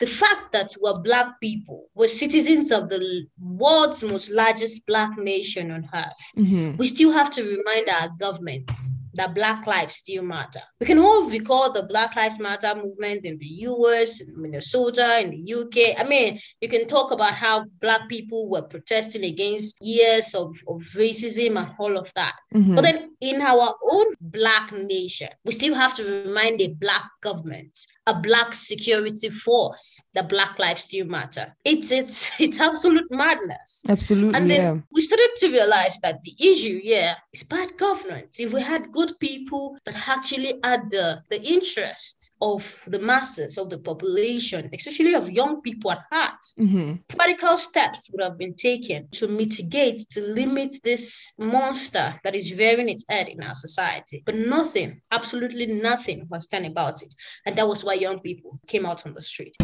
the fact that we're Black people, we're citizens of the world's most largest Black nation on earth, mm-hmm. we still have to remind our government that Black lives still matter. We can all recall the Black Lives Matter movement in the US, in Minnesota, in the UK. I mean, you can talk about how Black people were protesting against years of, of racism and all of that. Mm-hmm. But then in our own Black nation, we still have to remind a Black government, a Black security force that Black lives still matter. It's it's it's absolute madness. Absolutely. And then yeah. we started to realize that the issue yeah, is bad governance. If we had good people that actually had the, the interest of the masses of the population, especially of young people at heart, mm-hmm. practical steps would have been taken to mitigate, to limit this monster that is rearing its head in our society. But nothing, absolutely nothing was done about it. And that was why young people came out on the street.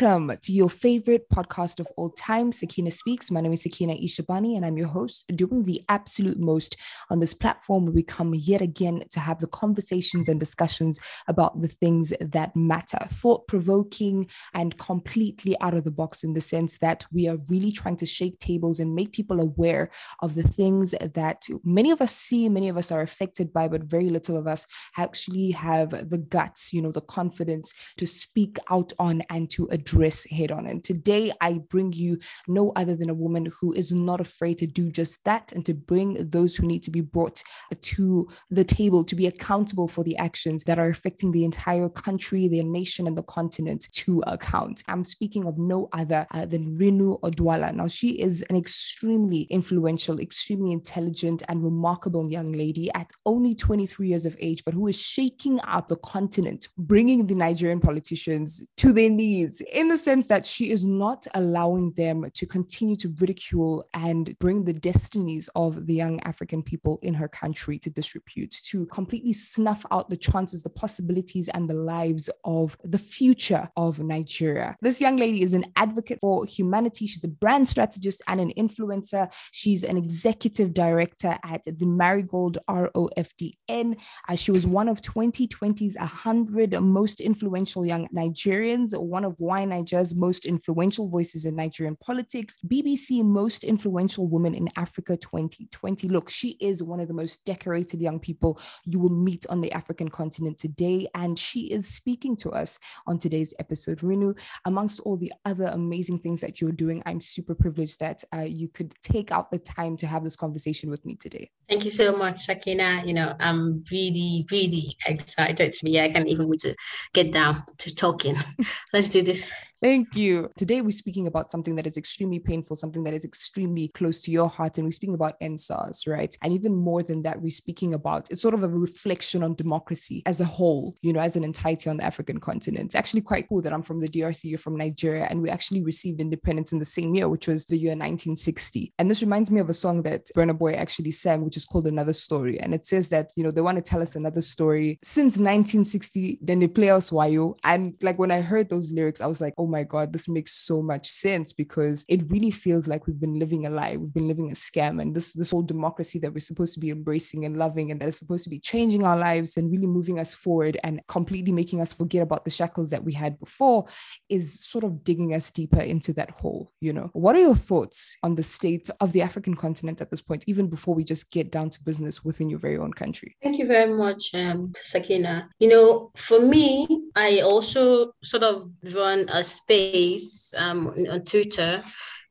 Welcome to your favorite podcast of all time, Sakina Speaks. My name is Sakina Ishabani, and I'm your host, doing the absolute most on this platform where we come yet again to have the conversations and discussions about the things that matter, thought provoking and completely out of the box in the sense that we are really trying to shake tables and make people aware of the things that many of us see, many of us are affected by, but very little of us actually have the guts, you know, the confidence to speak out on and to to address head on. And today I bring you no other than a woman who is not afraid to do just that and to bring those who need to be brought to the table to be accountable for the actions that are affecting the entire country, their nation, and the continent to account. I'm speaking of no other uh, than Rinu Oduala. Now, she is an extremely influential, extremely intelligent, and remarkable young lady at only 23 years of age, but who is shaking up the continent, bringing the Nigerian politicians to their knees in the sense that she is not allowing them to continue to ridicule and bring the destinies of the young African people in her country to disrepute, to completely snuff out the chances, the possibilities, and the lives of the future of Nigeria. This young lady is an advocate for humanity. She's a brand strategist and an influencer. She's an executive director at the Marigold ROFDN. Uh, she was one of 2020's 100 most influential young Nigerians, one of why Nigeria's most influential voices in Nigerian politics, BBC Most Influential Woman in Africa 2020. Look, she is one of the most decorated young people you will meet on the African continent today. And she is speaking to us on today's episode. Rinu, amongst all the other amazing things that you're doing, I'm super privileged that uh, you could take out the time to have this conversation with me today. Thank you so much, Sakina. You know, I'm really, really excited to be here. I can't even wait to get down to talking. Let's do this. Thank you. Today, we're speaking about something that is extremely painful, something that is extremely close to your heart. And we're speaking about EndSARS, right? And even more than that, we're speaking about it's sort of a reflection on democracy as a whole, you know, as an entirety on the African continent. It's actually quite cool that I'm from the DRC, you're from Nigeria, and we actually received independence in the same year, which was the year 1960. And this reminds me of a song that Burna Boy actually sang, which is called Another Story. And it says that, you know, they want to tell us another story since 1960, then they play us Wayo. And like when I heard those lyrics, I was like, oh my God, this makes so much sense because it really feels like we've been living a lie. We've been living a scam. And this, this whole democracy that we're supposed to be embracing and loving and that is supposed to be changing our lives and really moving us forward and completely making us forget about the shackles that we had before is sort of digging us deeper into that hole, you know. What are your thoughts on the state of the African continent at this point, even before we just get down to business within your very own country? Thank you very much, um, Sakina. You know, for me, I also sort of run a space um, on Twitter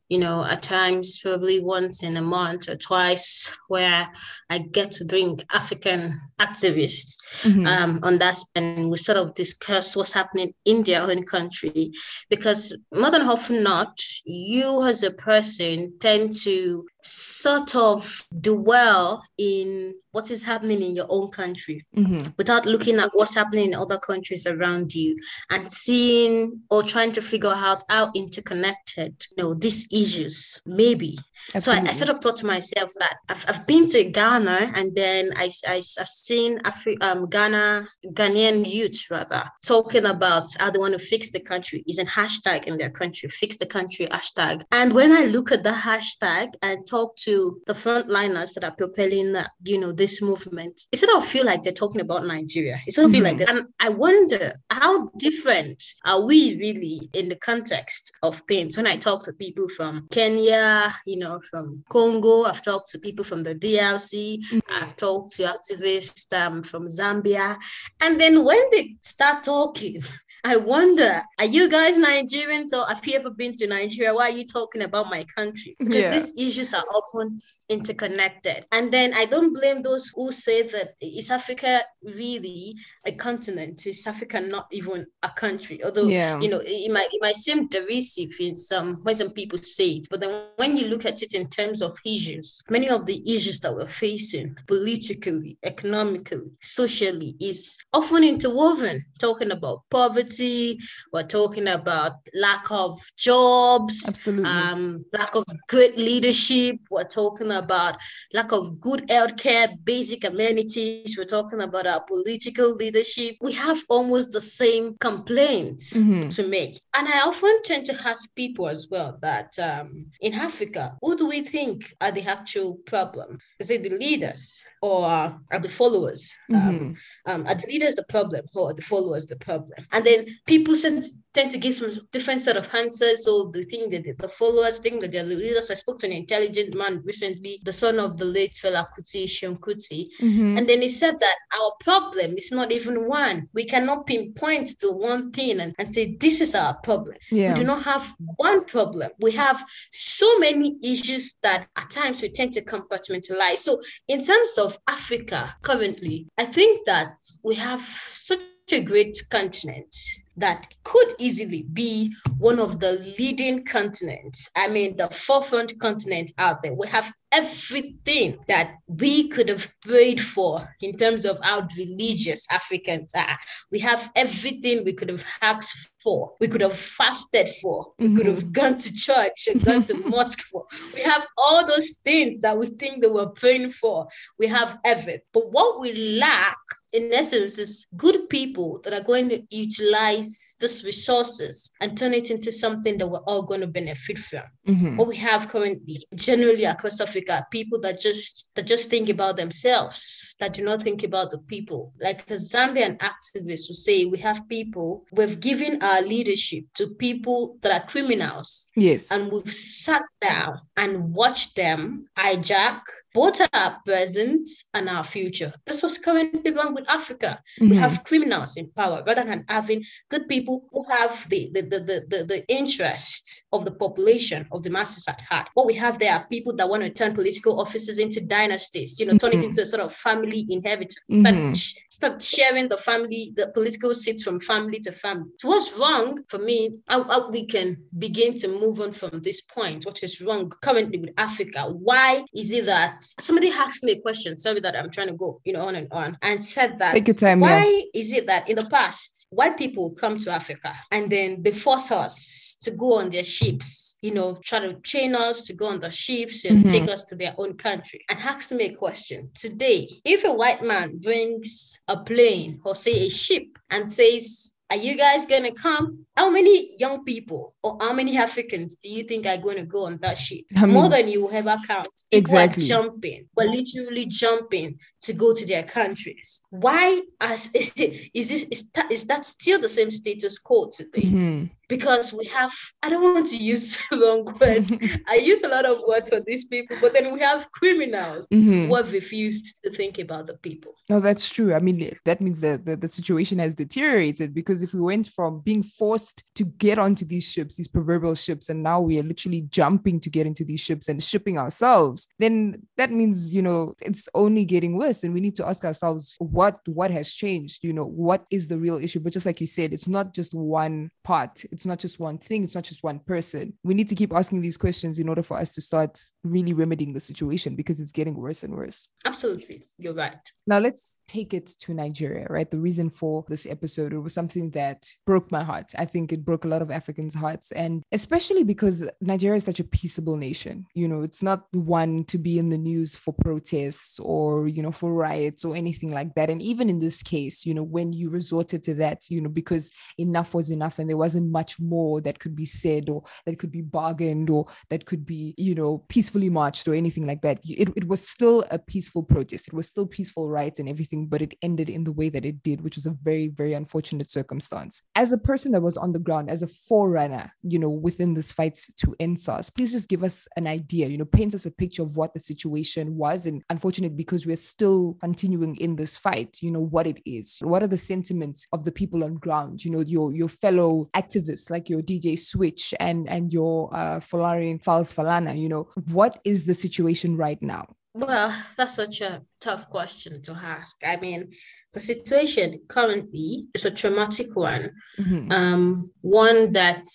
you know, at times probably once in a month or twice, where I get to bring African activists mm-hmm. um, on that, and we sort of discuss what's happening in their own country. Because more than often not, you as a person tend to sort of dwell in what is happening in your own country mm-hmm. without looking at what's happening in other countries around you and seeing or trying to figure out how interconnected you know these issues maybe Absolutely. so I, I, sort of thought to myself that I've, I've been to ghana and then i, I have seen Afri- um, ghana ghanaian youth rather talking about how they want to fix the country is a hashtag in their country fix the country hashtag and when i look at the hashtag and talk to the frontliners that are propelling that you know this movement it sort of feel like they're talking about nigeria it sort of mm-hmm. feel like mm-hmm. that. and i wonder how different are we really in the context of things when i talk to people from kenya you know from Congo. I've talked to people from the DRC. Mm-hmm. I've talked to activists um, from Zambia. And then when they start talking, I wonder, are you guys Nigerians or have you ever been to Nigeria? Why are you talking about my country? Because yeah. these issues are often interconnected. And then I don't blame those who say that is Africa really a continent? Is Africa not even a country? Although yeah. you know it might it might seem derisive in some when some people say it, but then when you look at it in terms of issues, many of the issues that we're facing politically, economically, socially is often interwoven. Talking about poverty, we're talking about lack of jobs, absolutely, um, lack of good leadership. We're talking about lack of good healthcare, basic amenities. We're talking about our political leadership. We have almost the same complaints mm-hmm. to make. And I often tend to ask people as well that um, in Africa, who do we think are the actual problem? Is it the leaders or are the followers? Um, mm-hmm. Um, are the leaders the problem or are the followers the problem? And then people tend, tend to give some different sort of answers. So they think that the followers think that they're the leaders. I spoke to an intelligent man recently, the son of the late Fela Kuti, Seun Kuti, mm-hmm. and then he said that our problem is not even one. We cannot pinpoint to one thing and, and say this is our problem. Yeah. We do not have one problem. We have so many issues that at times we tend to compartmentalize. So in terms of Africa currently, I think that we have such a great continent that could easily be one of the leading continents. I mean, the forefront continent out there. We have everything that we could have prayed for in terms of how religious Africans are. We have everything we could have asked for. We could have fasted for. We mm-hmm. could have gone to church and gone to mosque for. We have all those things that we think that we're praying for. We have everything. But what we lack in essence is good people that are going to utilize these resources and turn it into something that we're all going to benefit from. Mm-hmm. What we have currently, generally across Africa, people that just that just think about themselves, that do not think about the people. Like the Zambian activists who say we have people, we've given our leadership to people that are criminals. Yes. And we've sat down and watched them hijack both our present and our future. This was currently wrong with Africa. Mm-hmm. We have criminals in power rather than having good people who have the, the, the, the, the, the interest of the population, of the masses at heart. What we have there are people that want to turn political offices into dynasties, you know, turn mm-hmm. it into a sort of family inheritance, mm-hmm. start sharing the family, the political seats from family to family. So what's wrong for me, how, how we can begin to move on from this point, what is wrong currently with Africa? Why is it that somebody asked me a question. Sorry that I'm trying to go, you know, on and on, and said that Take your time, why yeah. is it that in the past white people come to Africa and then they force us to go on their ships, you know, try to train us to go on the ships and mm-hmm. take us to their own country, and asked me a question today: If a white man brings a plane or say a ship and says are you guys gonna come? How many young people or how many Africans do you think are going to go on that ship? I mean, More than you will ever count. People exactly. jumping, but literally jumping to go to their countries. Why as is, is this is that, is that still the same status quo today? Mm-hmm because we have i don't want to use long words i use a lot of words for these people but then we have criminals mm-hmm. who have refused to think about the people no that's true i mean that means that the, the situation has deteriorated because if we went from being forced to get onto these ships these proverbial ships and now we are literally jumping to get into these ships and shipping ourselves then that means you know it's only getting worse yes and we need to ask ourselves what what has changed you know what is the real issue? But just like you said it's not just one part. It's not just one thing. It's not just one person. We need to keep asking these questions in order for us to start really remedying the situation because it's getting worse and worse. Absolutely. You're right. Now let's take it to nigeria right? The reason for this episode it was something that broke my heart. I think it broke a lot of africans hearts. And especially because nigeria is such a peaceable nation. You know it's not one to be in the news for protests or you know for riots or anything like that. And even in this case you know when you resorted to that you know because enough was enough and there wasn't much more that could be said or that could be bargained or that could be you know peacefully marched or anything like that it, it was still a peaceful protest. It was still peaceful riots and everything but it ended in the way that it did which was a very very unfortunate circumstance. As a person that was on the ground as a forerunner you know within this fight to end SARS please just give us an idea you know paint us a picture of what the situation was. And unfortunate because we're still continuing in this fight you know what it is. What are the sentiments of the people on ground? You know your your fellow activists like your dj switch and and your uh Folarin Falz Falana you know what is the situation right now? Well that's such a tough question to ask. I mean the situation currently is a traumatic one mm-hmm. um one that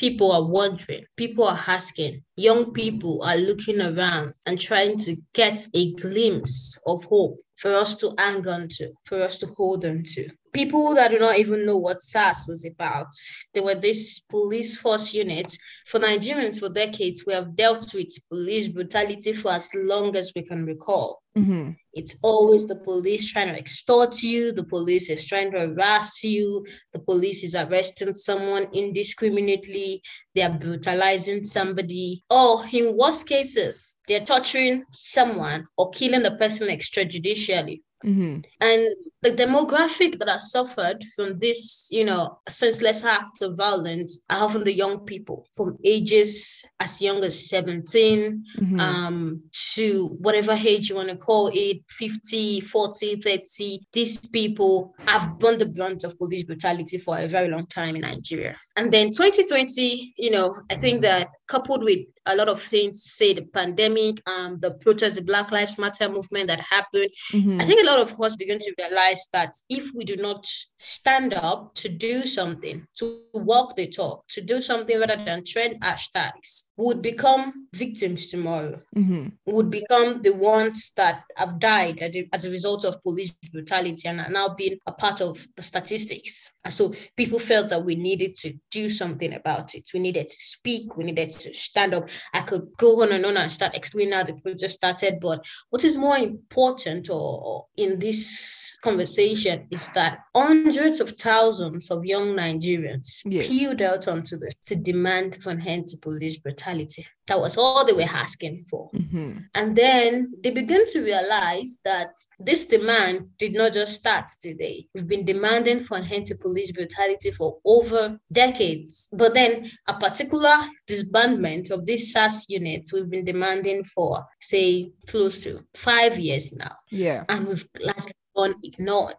people are wondering, people are asking, young people are looking around and trying to get a glimpse of hope for us to hang on to, for us to hold on to. People that do not even know what SARS was about. There were this police force unit. For Nigerians, for decades, we have dealt with police brutality for as long as we can recall. Mm-hmm. It's always the police trying to extort you, the police is trying to harass you, the police is arresting someone indiscriminately, they are brutalizing somebody, or in worst cases, they're torturing someone or killing the person extrajudicially. Mm-hmm. And the demographic that has suffered from this, you know, senseless acts of violence are often the young people from ages as young as 17 mm-hmm. um, to whatever age you want to call it 50, 40, 30. These people have borne the brunt of police brutality for a very long time in Nigeria. And then 2020, you know, I think that coupled with a lot of things, say the pandemic, um, the protest, the Black Lives Matter movement that happened, mm-hmm. I think a lot of us begin to realize that if we do not stand up to do something, to walk the talk, to do something rather than trend hashtags, would become victims tomorrow, mm-hmm. would become the ones that have died as a result of police brutality and are now being a part of the statistics. And so people felt that we needed to do something about it. We needed to speak, we needed to stand up. I could go on and on and start explaining how the project started, but what is more important or in this conversation is that hundreds of thousands of young Nigerians yes. peeled out onto the to demand for end to police brutality. That was all they were asking for. Mm-hmm. And then they began to realize that this demand did not just start today. We've been demanding for an end to police brutality for over decades. But then a particular disbandment of these SARS units we've been demanding for, say, close to five years now. Yeah. And we've like gone ignored.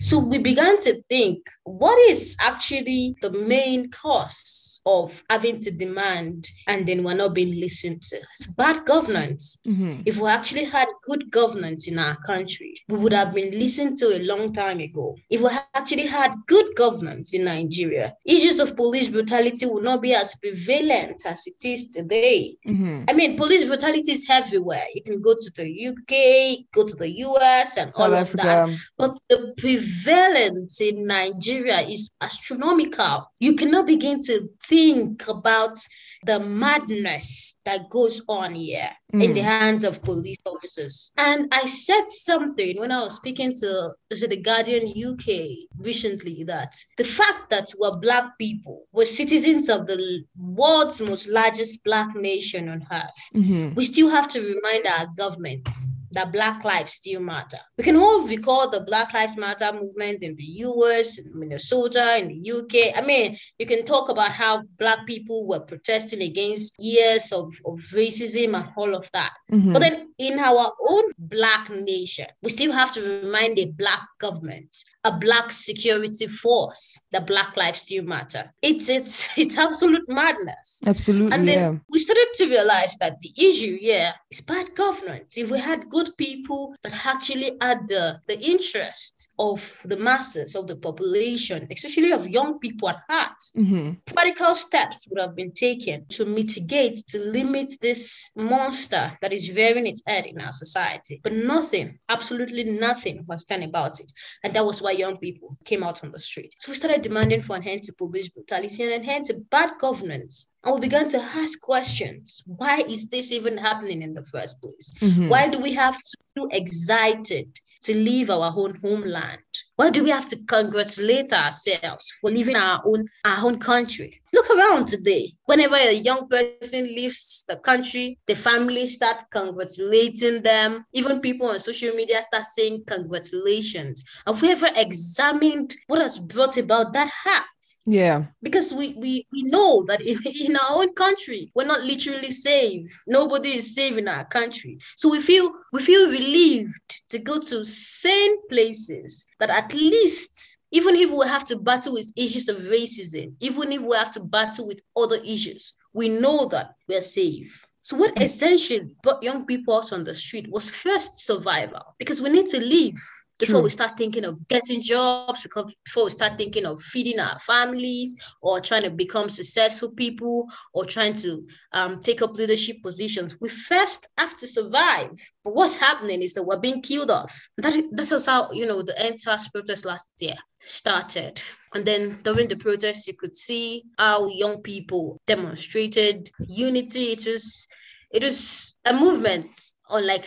So we began to think what is actually the main cause of having to demand and then we're not being listened to. It's bad governance. Mm-hmm. If we actually had good governance in our country, we would have been listened to a long time ago. If we actually had good governance in Nigeria, issues of police brutality would not be as prevalent as it is today. Mm-hmm. I mean, police brutality is everywhere. You can go to the UK, go to the US, and South all of Africa. that. But the prevalence in Nigeria is astronomical. You cannot begin to think think about the madness that goes on here mm. in the mm. hands of police officers. And I said something when I was speaking to the Guardian UK recently that the fact that we're Black people, we're citizens of the world's most largest Black nation on earth, mm-hmm. we still have to remind our government that Black lives still matter. We can all recall the Black Lives Matter movement in the US, in Minnesota, in the UK. I mean, you can talk about how Black people were protesting against years of, of racism and all of that. Mm-hmm. But then in our own Black nation, we still have to remind a Black government, a Black security force that Black lives still matter. It's it's it's absolute madness. Absolutely. And then yeah. we started to realize that the issue, yeah, is bad governance. If we had good good people that actually had the, the interest of the masses, of the population, especially of young people at heart. Mm-hmm. Practical steps would have been taken to mitigate, to limit this monster that is rearing its head in our society. But nothing, absolutely nothing was done about it. And that was why young people came out on the street. So we started demanding for an end to police brutality and an end to bad governance. And we began to ask questions. Why is this even happening in the first place? Mm-hmm. Why do we have to be excited to leave our own homeland? Why do we have to congratulate ourselves for leaving our own our own country? Look around today. Whenever a young person leaves the country, the family starts congratulating them. Even people on social media start saying congratulations. Have we ever examined what has brought about that act? Yeah. Because we we, we know that in, in our own country, we're not literally safe. Nobody is safe in our country. So we feel we feel relieved to go to sane places that at least even if we have to battle with issues of racism, even if we have to battle with other issues, we know that we're safe. So, what essentially brought young people out on the street was first survival because we need to live before True. we start thinking of getting jobs, before we start thinking of feeding our families or trying to become successful people or trying to um, take up leadership positions, we first have to survive. But what's happening is that we're being killed off. That is, that's how, you know, the EndSARS protest last year started. And then during the protest, you could see how young people demonstrated unity. It was, it was a movement unlike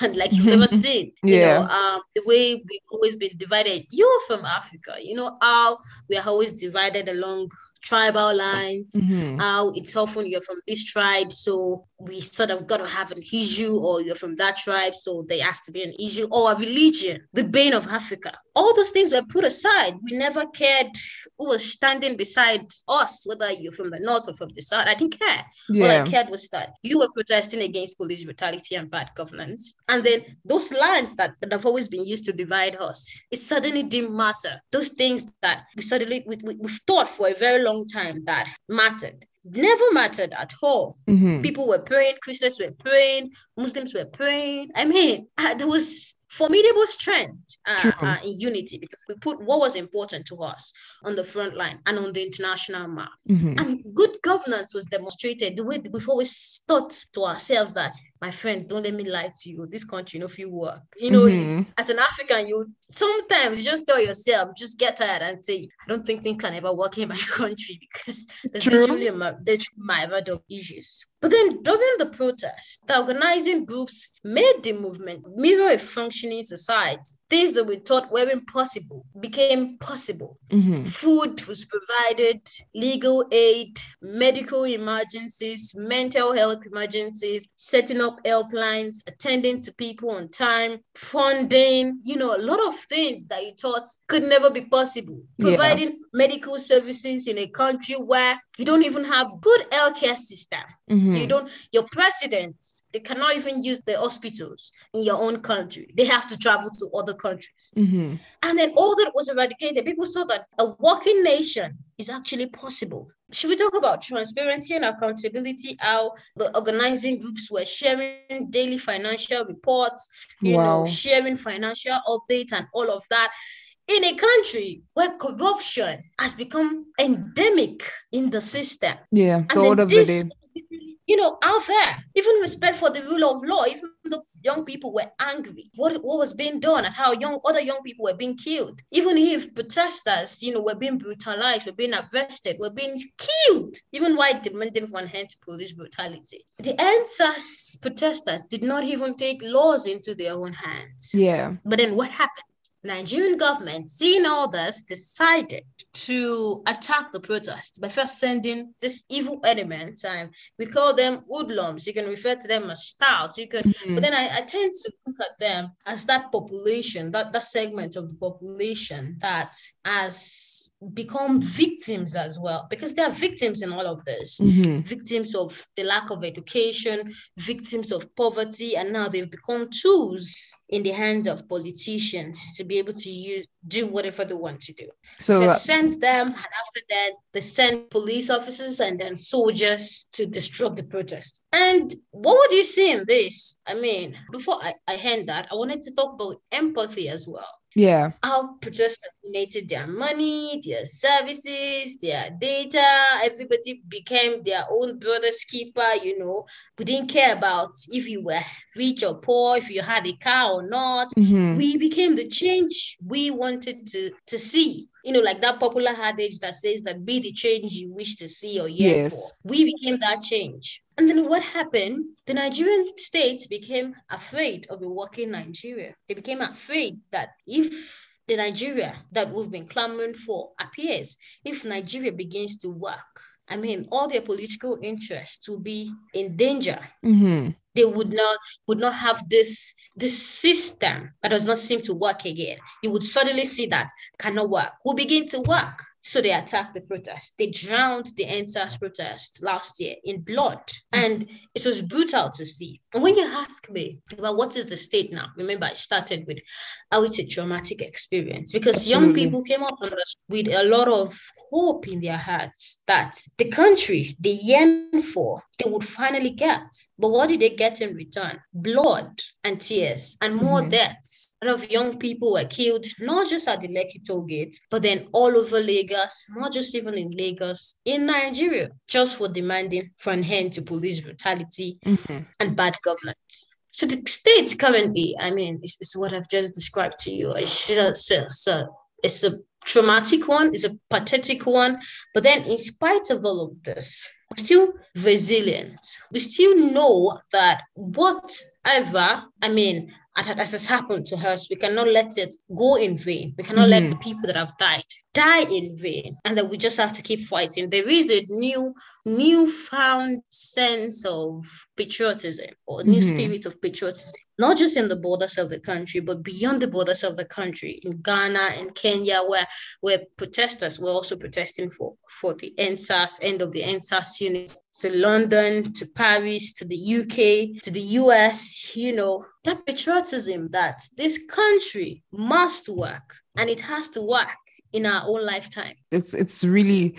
and like you've never seen. You yeah. know, um, the way we've always been divided. You're from Africa, you know how we are always divided along tribal lines, mm-hmm. how it's often you're from this tribe, so we sort of got to have an issue, or you're from that tribe, so there has to be an issue, or a religion, the bane of Africa. All those things were put aside. We never cared who was standing beside us, whether you're from the north or from the south. I didn't care. Yeah. All I cared was that you were protesting against police brutality and bad governance. And then those lines that, that have always been used to divide us, it suddenly didn't matter. Those things that we suddenly we, we, we've thought for a very long time that mattered never mattered at all. Mm-hmm. People were praying, Christians were praying, Muslims were praying. I mean, uh, there was formidable strength uh, uh, in unity because we put what was important to us on the front line and on the international map. Mm-hmm. And good governance was demonstrated the way we've always thought to ourselves that, my friend, don't let me lie to you. This country, you know, if you work, you know, mm-hmm. as an African, you sometimes just tell yourself, just get tired and say, I don't think things can ever work in my country because there's True. literally a, there's my of issues. But then during the protest, the organizing groups made the movement mirror a functioning society. Things that we thought were impossible became possible. Mm-hmm. Food was provided, legal aid, medical emergencies, mental health emergencies, setting up helplines, attending to people on time, funding, you know, a lot of things that you thought could never be possible. Providing yeah. medical services in a country where you don't even have good healthcare system. Mm-hmm. You don't, your presidents, they cannot even use the hospitals in your own country. They have to travel to other countries. Mm-hmm. And then all that was eradicated. People saw that a working nation is actually possible. Should we talk about transparency and accountability? How the organizing groups were sharing daily financial reports, you wow. know, sharing financial updates and all of that in a country where corruption has become endemic in the system. Yeah, and then this, you know, out there, even respect for the rule of law, even the young people were angry. What, what was being done and how young other young people were being killed. Even if protesters, you know, were being brutalized, were being arrested, were being killed, even while demanding for an end to police brutality. The EndSARS protesters did not even take laws into their own hands. Yeah. But then what happened? Nigerian government, seeing all this, decided to attack the protest by first sending this evil elements. And we call them hoodlums. You can refer to them as styles. You can, mm-hmm. but then I, I tend to look at them as that population, that, that segment of the population that has become victims as well because they are victims in all of this. Mm-hmm. victims of the lack of education victims of poverty and now they've become tools in the hands of politicians to be able to use do whatever they want to do. So they uh, send them and after that they send police officers and then soldiers to disrupt the protest. And what would you see in this? I mean before i, I hand that i wanted to talk about empathy as well yeah. How producers donated their money, their services, their data. Everybody became their own brother's keeper, you know. We didn't care about if you were rich or poor, if you had a car or not. Mm-hmm. We became the change we wanted to, to see. You know, like that popular adage that says that be the change you wish to see or yes. for. We became that change. And then what happened? The Nigerian states became afraid of a working Nigeria. They became afraid that if the Nigeria that we've been clamoring for appears, if Nigeria begins to work, I mean, all their political interests will be in danger. Mm-hmm. They would not would not have this this system that does not seem to work again. You would suddenly see that cannot work. Will begin to work. So they attacked the protest. They drowned the EndSARS protest last year in blood. And it was brutal to see. And when you ask me about what is the state now, remember I started with how it's a traumatic experience because Absolutely. young people came up with a lot of hope in their hearts that the country they yearn for, they would finally get. But what did they get in return? Blood and tears and more mm-hmm. deaths. A lot of young people were killed, not just at the Lekki toll gate, but then all over Lagos, not just even in Lagos, in Nigeria, just for demanding for an end to police brutality mm-hmm. and bad governance. So the state currently, I mean, it's, it's what I've just described to you. It's, it's, a, it's a traumatic one, it's a pathetic one. But then, in spite of all of this, we're still resilient. We still know that whatever, I mean, as has happened to us, we cannot let it go in vain. We cannot mm-hmm. let the people that have died die in vain, and that we just have to keep fighting. There is a new, newfound sense of patriotism or new mm-hmm. spirit of patriotism not just in the borders of the country, but beyond the borders of the country, in Ghana and Kenya, where where protesters were also protesting for, for the EndSARS, end of the EndSARS unit, to London, to Paris, to the UK, to the US, you know, that patriotism that this country must work and it has to work in our own lifetime. It's it's really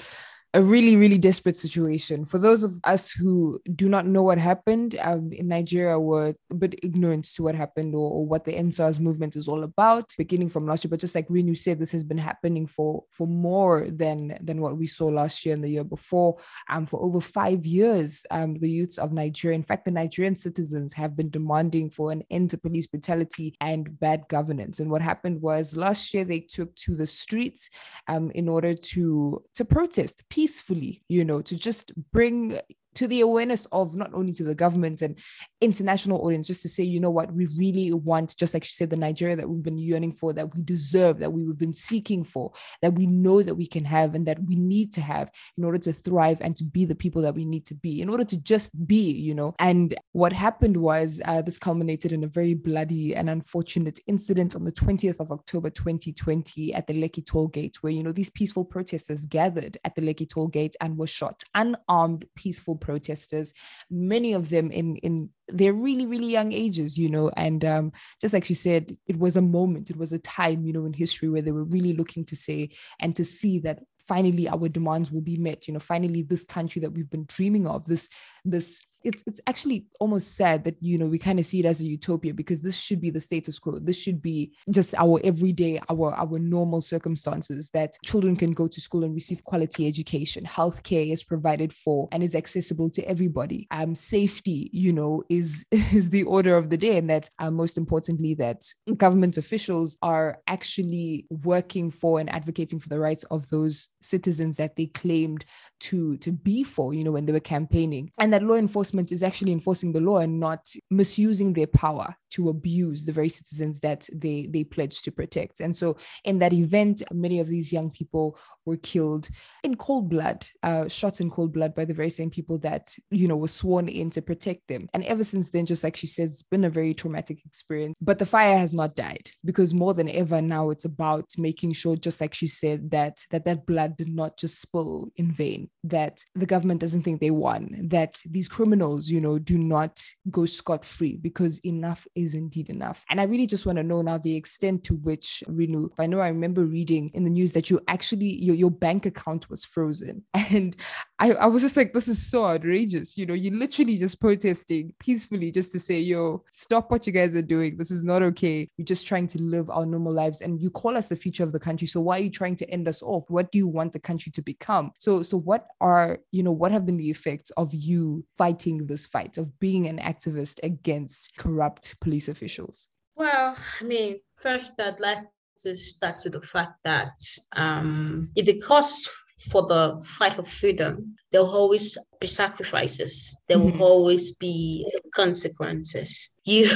a really, really desperate situation. For those of us who do not know what happened um, in Nigeria, were a bit ignorant to what happened or, or, what the EndSARS movement is all about, beginning from last year. But just like Rinu said, this has been happening for for more than than what we saw last year and the year before. Um, for over five years, um, the youths of Nigeria, in fact, the Nigerian citizens have been demanding for an end to police brutality and bad governance. And what happened was last year they took to the streets um, in order to to protest peacefully, you know, to just bring to the awareness of not only to the government and international audience, just to say, you know what, we really want, just like she said, the Nigeria that we've been yearning for, that we deserve, that we've been seeking for, that we know that we can have and that we need to have in order to thrive and to be the people that we need to be, in order to just be, you know. And what happened was uh, this culminated in a very bloody and unfortunate incident on the 20th of October 2020 at the Lekki toll gate, where, you know, these peaceful protesters gathered at the Lekki toll gate and were shot, unarmed, peaceful protesters, many of them in in their really really young ages, you know, and um, just like she said, it was a moment, it was a time, you know, in history where they were really looking to say and to see that finally our demands will be met you know finally this country that we've been dreaming of this this it's it's actually almost sad that you know we kind of see it as a utopia because this should be the status quo. This should be just our everyday our our normal circumstances that children can go to school and receive quality education. Healthcare is provided for and is accessible to everybody. Um safety you know is is the order of the day and that uh, most importantly that government officials are actually working for and advocating for the rights of those citizens that they claimed to to be for you know when they were campaigning. And that law enforcement enforcement is actually enforcing the law and not misusing their power to abuse the very citizens that they they pledge to protect. And so in that event, many of these young people were killed in cold blood, uh, shot in cold blood by the very same people that, you know, were sworn in to protect them. And ever since then, just like she says, it's been a very traumatic experience. But the fire has not died because more than ever now it's about making sure, just like she said, that that, that blood did not just spill in vain, that the government doesn't think they won, that these criminals, you know, do not go scot-free because enough is indeed enough. And I really just want to know now the extent to which Rinu, I know I remember reading in the news that you actually your, your bank account was frozen. And I, I was just like, this is so outrageous. You know, you're literally just protesting peacefully just to say, yo, stop what you guys are doing. This is not okay. We're just trying to live our normal lives. And you call us the future of the country. So why are you trying to end us off? What do you want the country to become? So, so what are, you know, what have been the effects of you fighting this fight, of being an activist against corrupt police officials? Well, I mean, first I'd like to start with the fact that um, if the cost for the fight for freedom, there will always be sacrifices. There will mm-hmm. always be consequences. You,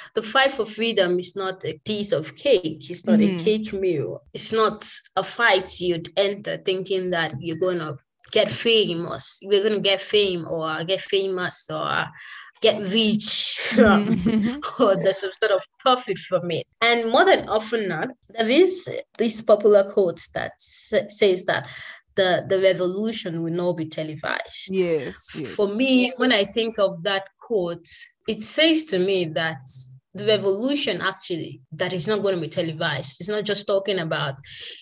the fight for freedom is not a piece of cake. It's not mm-hmm. a cake meal. It's not a fight you'd enter thinking that you're going to get famous. We're going to get fame or get famous or get rich mm-hmm. or there's some sort of profit from it. And more than often not, there is this popular quote that says that the, the revolution will not be televised. Yes, yes. For me, when I think of that quote, it says to me that the revolution actually that is not going to be televised. It's not just talking about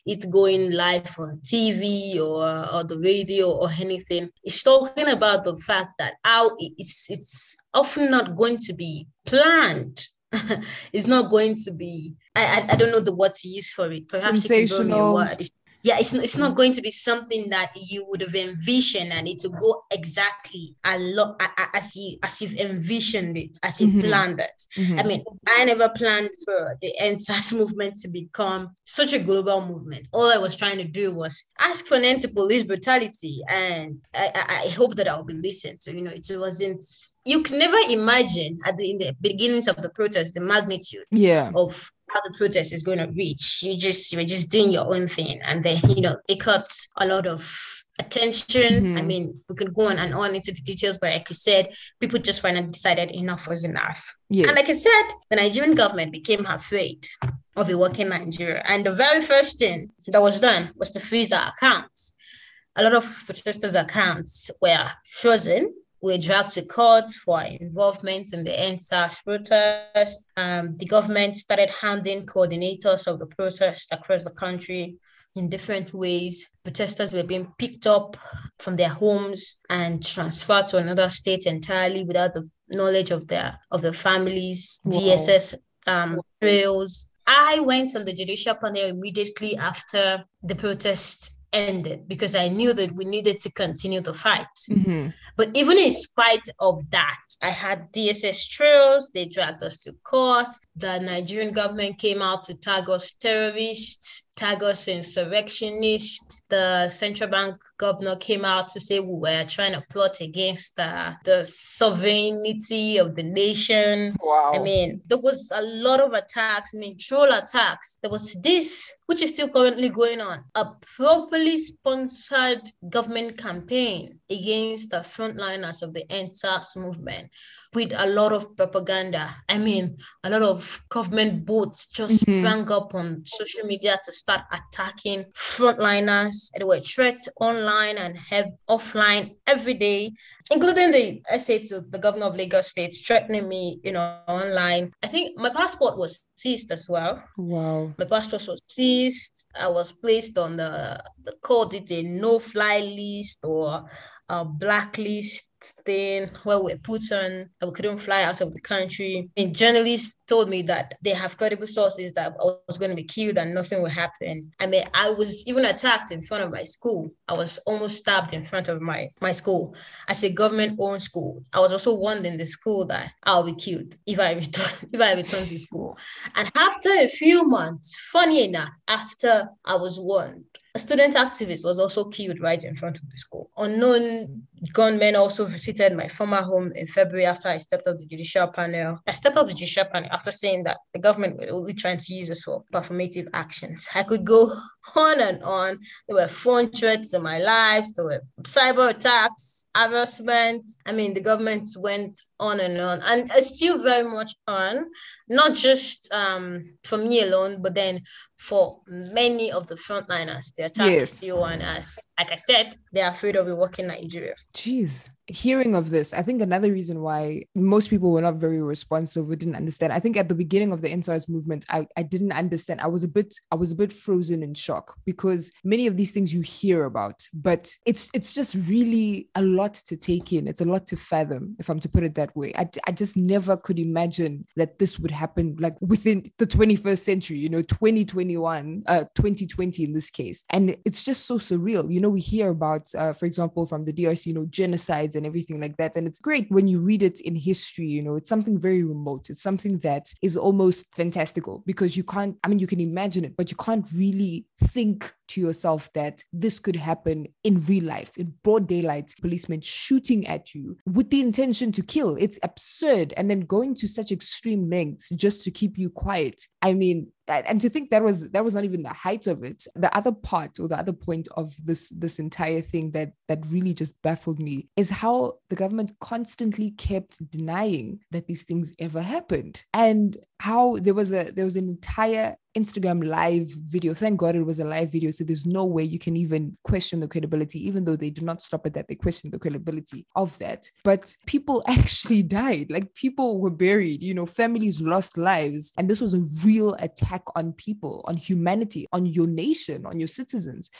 it going live on TV or, or the radio or anything. It's talking about the fact that how it's it's often not going to be planned. it's not going to be I, I, I don't know the word to use for it. Perhaps sensational. Can yeah it's, it's not going to be something that you would have envisioned and it will go exactly a lot as you as you've envisioned it as you mm-hmm. planned it mm-hmm. i mean i never planned for the EndSARS movement to become such a global movement all i was trying to do was ask for an end to police brutality and i, I, I hope that i'll be listened to you know it wasn't you can never imagine at the in the beginnings of the protest the magnitude yeah. of how the protest is going to reach. You just you're just doing your own thing, and then you know it caught a lot of attention. Mm-hmm. I mean, we could go on and on into the details, but like you said, people just finally decided enough was enough. Yes. And like I said, the Nigerian government became afraid of a working Nigeria, and the very first thing that was done was to freeze our accounts. A lot of protesters' accounts were frozen were dragged to court for involvement in the EndSARS protest. Um, the government started handing coordinators of the protest across the country in different ways. Protesters were being picked up from their homes and transferred to another state entirely without the knowledge of their of the families. Wow. DSS um, trails. I went on the judicial panel immediately after the protest ended because I knew that we needed to continue the fight. Mm-hmm. But even in spite of that, I had DSS trails, they dragged us to court. The Nigerian government came out to tag us terrorists, tag us insurrectionists. The central bank governor came out to say we were trying to plot against the, the sovereignty of the nation. Wow. I mean, there was a lot of attacks, I mean, troll attacks. There was this, which is still currently going on, a properly sponsored government campaign against the frontliners of the EndSARS movement with a lot of propaganda. I mean, a lot of government boats just mm-hmm. sprang up on social media to start attacking frontliners. There were threats online and have offline every day, including the SA to the governor of Lagos State threatening me, you know, online. I think my passport was seized as well. Wow. My passport was seized. I was placed on the, the called it a no-fly list or a blacklist thing where we're put on we couldn't fly out of the country. And journalists told me that they have credible sources that I was going to be killed and nothing would happen. I mean, I was even attacked in front of my school. I was almost stabbed in front of my, my school. As a government-owned school, I was also warned in the school that I'll be killed if I return if I return to school. And after a few months, funny enough, after I was warned, a student activist was also killed right in front of the school. Unknown gunmen also visited my former home in February after I stepped up the judicial panel. I stepped up the judicial panel after saying that the government were only trying to use us for performative actions. I could go on and on. There were phone threats in my lives, there were cyber attacks, harassment. I mean, the government went on and on, and it's still very much on, not just um, for me alone, but then for many of the frontliners. The attack yes. is still on us. Like I said, they're afraid of working in Nigeria. Jeez hearing of this, I think another reason why most people were not very responsive or didn't understand. I think at the beginning of the EndSARS movement, I, I didn't understand. I was a bit I was a bit frozen in shock because many of these things you hear about, but it's it's just really a lot to take in. It's a lot to fathom, if I'm to put it that way. I, I just never could imagine that this would happen like within the 21st century, you know, 2021, uh, 2020 in this case. And it's just so surreal. You know, we hear about, uh, for example, from the DRC, you know, genocide and everything like that. And it's great when you read it in history, you know, it's something very remote. It's something that is almost fantastical because you can't, I mean, you can imagine it, but you can't really think to yourself that this could happen in real life, in broad daylight, policemen shooting at you with the intention to kill. It's absurd. And then going to such extreme lengths just to keep you quiet. I mean, and to think that was that was not even the height of it. The other part or the other point of this this entire thing that that really just baffled me is how the government constantly kept denying that these things ever happened and how there was a there was an entire Instagram live video. Thank God it was a live video. So there's no way you can even question the credibility, even though they do not stop at that. They question the credibility of that. But people actually died. Like people were buried, you know, families lost lives. And this was a real attack on people, on humanity, on your nation, on your citizens.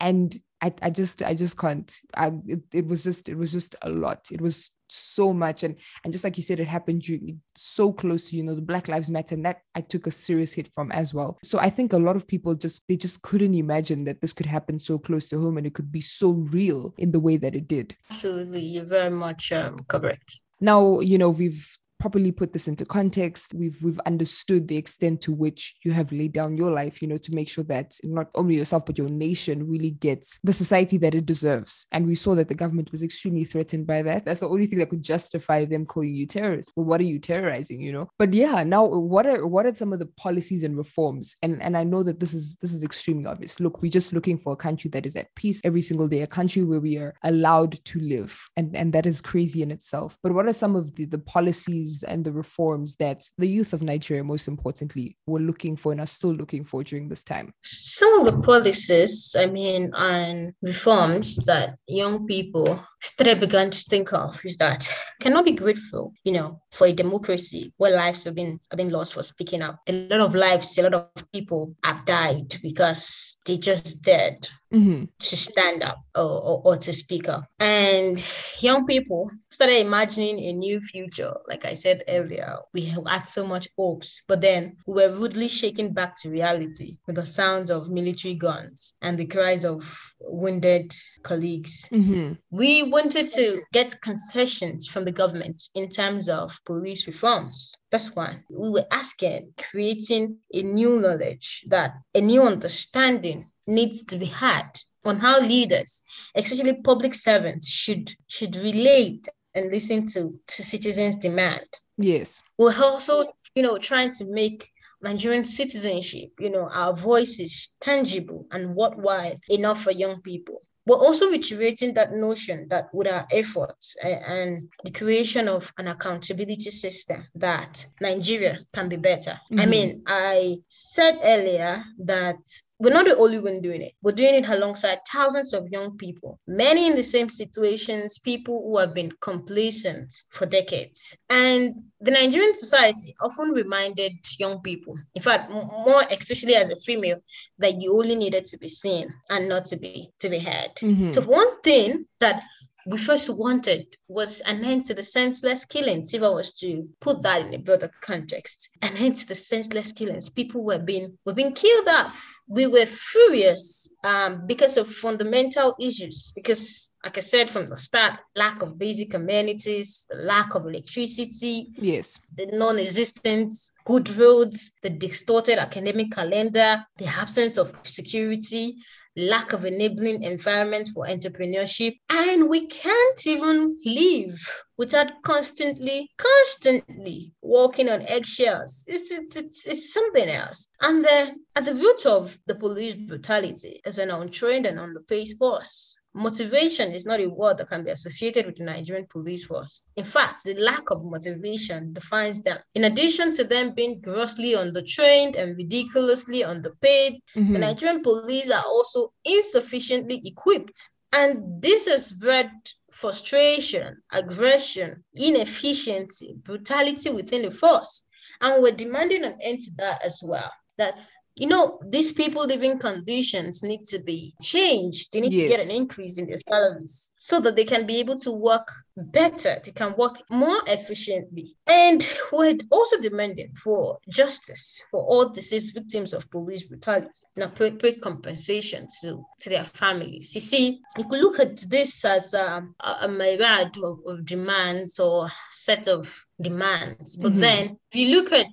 And I, I just I just can't. I, it, it was just it was just a lot. It was so much. And and just like you said it happened during, so close to you know the black lives matter and that i took a serious hit from as well. So i think a lot of people just they just couldn't imagine that this could happen so close to home and it could be so real in the way that it did. Absolutely. You're very much um, correct. Now you know we've properly put this into context we've we've understood the extent to which you have laid down your life you know to make sure that not only yourself but your nation really gets the society that it deserves. And we saw that the government was extremely threatened by that. That's the only thing that could justify them calling you terrorists. Well what are you terrorizing you know? But yeah now what are what are some of the policies and reforms? And and i know that this is this is extremely obvious. Look we're just looking for a country that is at peace. Every single day a country where we are allowed to live. And and that is crazy in itself. But what are some of the the policies policies and the reforms that the youth of Nigeria, most importantly, were looking for and are still looking for during this time? Some of the policies, I mean, and reforms that young people still began to think of is that cannot be grateful, you know, for a democracy where lives have been have been lost for speaking up. A lot of lives, a lot of people have died because they just dead mm-hmm. to stand up or, or, or, to speak up. And young people started imagining a new future. Like I said earlier, we had so much hopes, but then we were rudely shaken back to reality with the sounds of military guns and the cries of wounded colleagues. Mm-hmm. We wanted to get concessions from the government in terms of police reforms. That's one. We were asking, creating a new knowledge, that a new understanding needs to be had on how leaders, especially public servants, should should relate and listen to, to citizens' demand. Yes. We're also, you know, trying to make Nigerian citizenship, you know, our voices tangible and worthwhile enough for young people. We're also reiterating that notion that with our efforts and the creation of an accountability system that Nigeria can be better. Mm-hmm. I mean, I said earlier that we're not the only one doing it. We're doing it alongside thousands of young people, many in the same situations, people who have been complacent for decades. And the Nigerian society often reminded young people, in fact, more especially as a female, that you only needed to be seen and not to be to be heard. Mm-hmm. So one thing that we first wanted was an end to the senseless killings, if I was to put that in a broader context. An end to the senseless killings. People were being were being killed off. We were furious um, because of fundamental issues, because like I said from the start, lack of basic amenities, lack of electricity, yes, the non-existent good roads, the distorted academic calendar, the absence of security, lack of enabling environment for entrepreneurship, and we can't even live without constantly, constantly walking on eggshells. It's, it's, it's, it's something else. And then at the root of the police brutality is an untrained and underpaid force Motivation is not a word that can be associated with the Nigerian police force. In fact, the lack of motivation defines them. In addition to them being grossly undertrained and ridiculously underpaid, mm-hmm. the Nigerian police are also insufficiently equipped. And this has bred frustration, aggression, inefficiency, brutality within the force. And we're demanding an end to that as well. That you know, these people living conditions need to be changed. They need yes. to get an increase in their salaries so that they can be able to work better. They can work more efficiently. And we're also demanding for justice for all deceased victims of police brutality and appropriate compensation to, to their families. You see, you could look at this as um, a, a myriad of, of demands or set of demands. But mm-hmm. then if you look at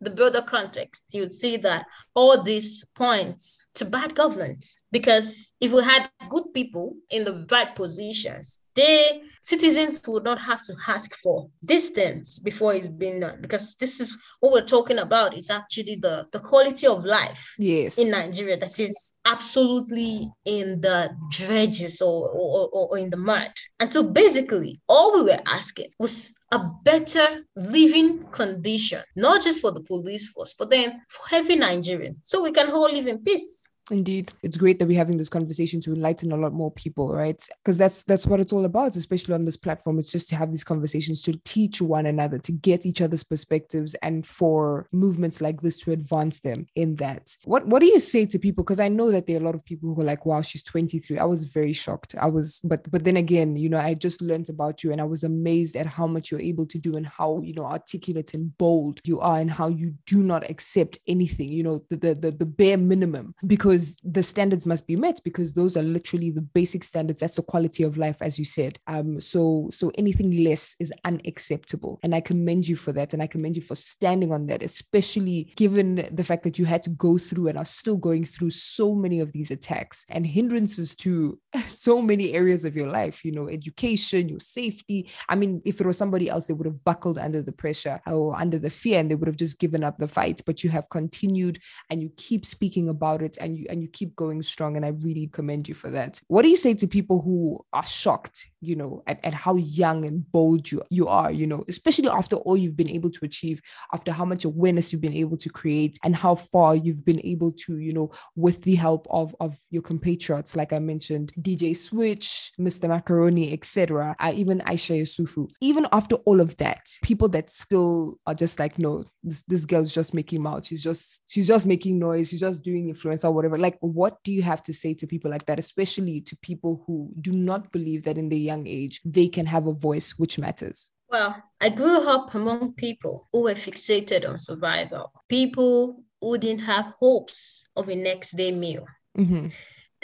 the broader context, you'd see that all these points to bad governance. Because if we had good people in the right positions, they citizens would not have to ask for distance before it's been done. Because this is what we're talking about is actually the, the quality of life yes. in Nigeria that is absolutely in the dredges or, or, or in the mud. And so basically, all we were asking was a better living condition, not just for the police force, but then for every Nigerian, so we can all live in peace. Indeed. It's great that we're having this conversation to enlighten a lot more people, right? Because that's that's what it's all about, especially on this platform. It's just to have these conversations to teach one another, to get each other's perspectives and for movements like this to advance them in that. What what do you say to people? Because I know that there are a lot of people who are like, wow, she's 23. I was very shocked. I was, but but then again, you know, I just learned about you and I was amazed at how much you're able to do and how, you know, articulate and bold you are and how you do not accept anything, you know, the the the, the bare minimum because because the standards must be met because those are literally the basic standards. That's the quality of life as you said. Um so so anything less is unacceptable and i commend you for that and i commend you for standing on that especially given the fact that you had to go through and are still going through so many of these attacks and hindrances to so many areas of your life you know education your safety. I mean if it was somebody else they would have buckled under the pressure or under the fear and they would have just given up the fight but you have continued and you keep speaking about it and you and you keep going strong. And I really commend you for that. What do you say to people who are shocked, you know, at, at how young and bold you, you are, you know, especially after all you've been able to achieve, after how much awareness you've been able to create and how far you've been able to, you know, with the help of, of your compatriots, like I mentioned, DJ Switch, Mr. Macaroni, etc. Uh, even Aisha Yesufu. Even after all of that, people that still are just like, no, this, this girl's just making mouth. She's just, she's just making noise. She's just doing influencer, whatever like what do you have to say to people like that especially to people who do not believe that in their young age they can have a voice which matters well i grew up among people who were fixated on survival people who didn't have hopes of a next day meal mm-hmm.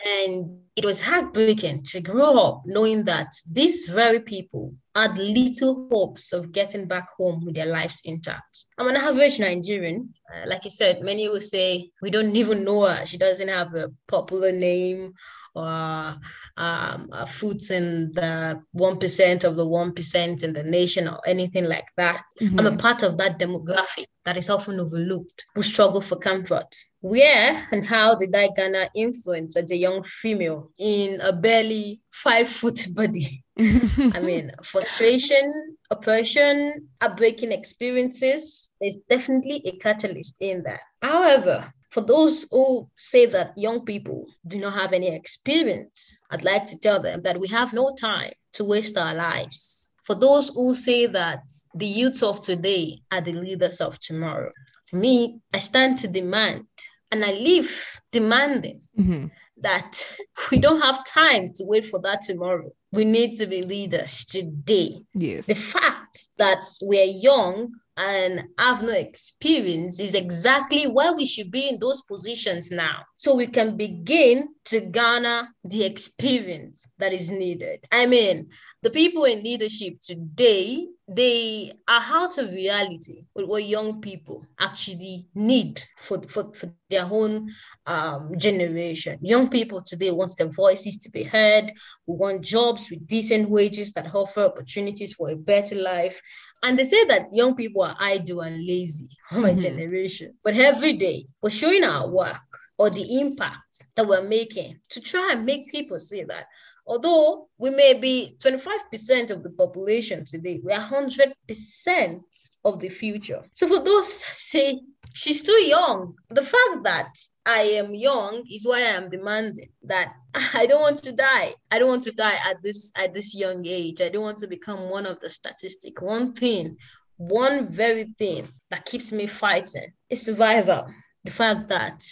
And it was heartbreaking to grow up knowing that these very people had little hopes of getting back home with their lives intact. I'm an average Nigerian. Uh, like you said, many will say we don't even know her. She doesn't have a popular name or um, a foot in the 1% of the 1% in the nation or anything like that. Mm-hmm. I'm a part of that demographic that is often overlooked who struggle for comfort. Where and how did I garner influence as a young female in a barely five foot body? I mean, frustration, oppression, heartbreaking experiences, there's definitely a catalyst in that. However, for those who say that young people do not have any experience, I'd like to tell them that we have no time to waste our lives. For those who say that the youth of today are the leaders of tomorrow, for me, I stand to demand and I live demanding mm-hmm. that we don't have time to wait for that tomorrow we need to be leaders today. Yes. The fact that we're young and have no experience is exactly where we should be in those positions now. So we can begin to garner the experience that is needed. I mean, the people in leadership today, they are out of reality with what young people actually need for, for, for their own um, generation. Young people today want their voices to be heard. We want jobs with decent wages that offer opportunities for a better life. And they say that young people are idle and lazy, my mm-hmm. generation. But every day, we're showing our work or the impact that we're making to try and make people see that although we may be 25% of the population today, we are 100% of the future. So for those that say she's too young, the fact that I am young is why I am demanding that I don't want to die. I don't want to die at this at this young age. I don't want to become one of the statistic. One thing, one very thing that keeps me fighting is survival. The fact that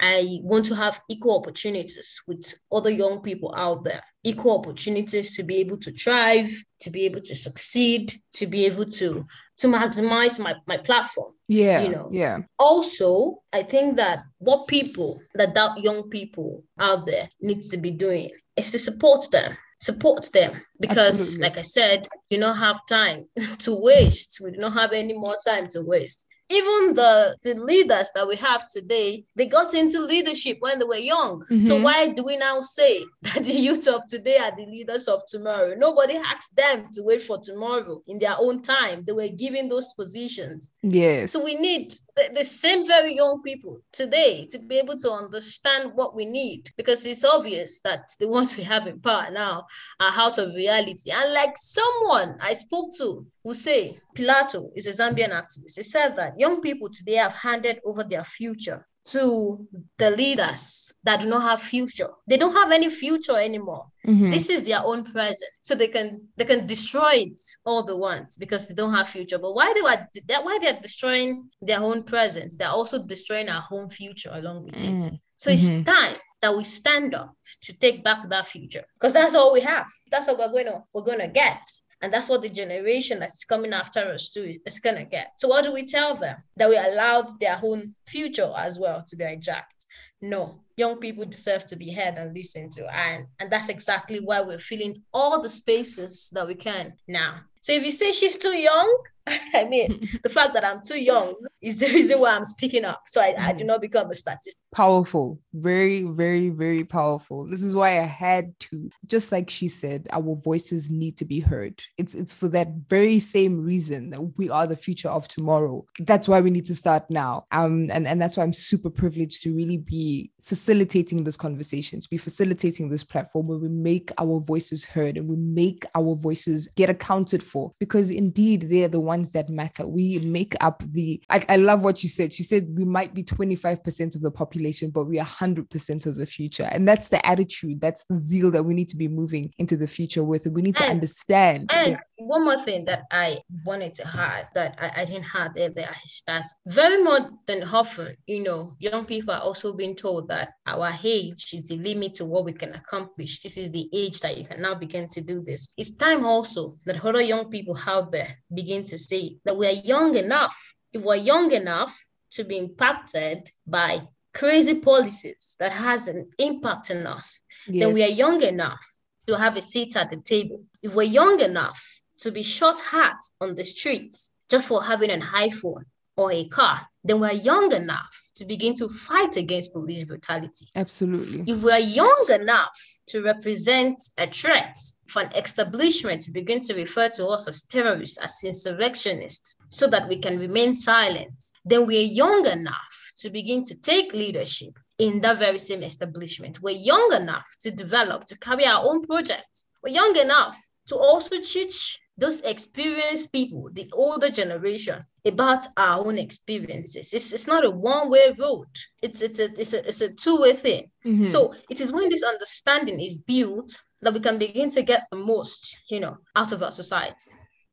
I want to have equal opportunities with other young people out there, equal opportunities to be able to thrive, to be able to succeed, to be able to to maximize my, my platform. Yeah. You know. Yeah. Also, I think that what people that that young people out there needs to be doing is to support them support them because Absolutely. like i said you don't have time to waste we do not have any more time to waste even the, the leaders that we have today, they got into leadership when they were young. Mm-hmm. So why do we now say that the youth of today are the leaders of tomorrow? Nobody asked them to wait for tomorrow in their own time. They were given those positions. Yes. So we need the, the same very young people today to be able to understand what we need because it's obvious that the ones we have in power now are out of reality. And like someone I spoke to who say Pilato is a Zambian activist, he said that young people today have handed over their future to the leaders that do not have future. They don't have any future anymore. Mm-hmm. This is their own present, so they can they can destroy it all the once because they don't have future. But why they are that why they're destroying their own present, they're also destroying our own future along with mm-hmm. it. So it's mm-hmm. time that we stand up to take back that future because that's all we have. That's what we're going to we're going to get. And that's what the generation that's coming after us too is, going to get. So, what do we tell them? That we allowed their own future as well to be hijacked? No, young people deserve to be heard and listened to. And, and that's exactly why we're filling all the spaces that we can now. So, if you say she's too young, I mean, the fact that I'm too young is the reason why I'm speaking up. So I, I do mm. not become a statistic. Powerful. Very, very, very powerful. This is why I had to, just like she said, our voices need to be heard. It's it's for that very same reason that we are the future of tomorrow. That's why we need to start now. Um, and, and that's why I'm super privileged to really be facilitating this conversation, to be facilitating this platform where we make our voices heard and we make our voices get accounted for because indeed they're the ones that matter. We make up the, I, I love what you said. She said we might be 25% of the population, but we are 100% of the future. And that's the attitude, that's the zeal that we need to be moving into the future with. We need to understand. And one more thing that I wanted to add that I, I didn't have there, that very more than often, you know, young people are also being told that our age is the limit to what we can accomplish. This is the age that you can now begin to do this. It's time also that other young people out there begin to that we are young enough. If we're young enough to be impacted by crazy policies that has an impact on us, yes. then we are young enough to have a seat at the table. If we're young enough to be shot at on the streets just for having an iPhone or a car, then we're young enough to begin to fight against police brutality. Absolutely. If we're young enough to represent a threat for an establishment to begin to refer to us as terrorists, as insurrectionists, so that we can remain silent, then we're young enough to begin to take leadership in that very same establishment. We're young enough to develop, to carry our own projects. We're young enough to also teach those experienced people, the older generation, about our own experiences. It's, it's not a one-way road. It's it's a it's a it's a two-way thing. Mm-hmm. So it is when this understanding is built that we can begin to get the most, you know, out of our society.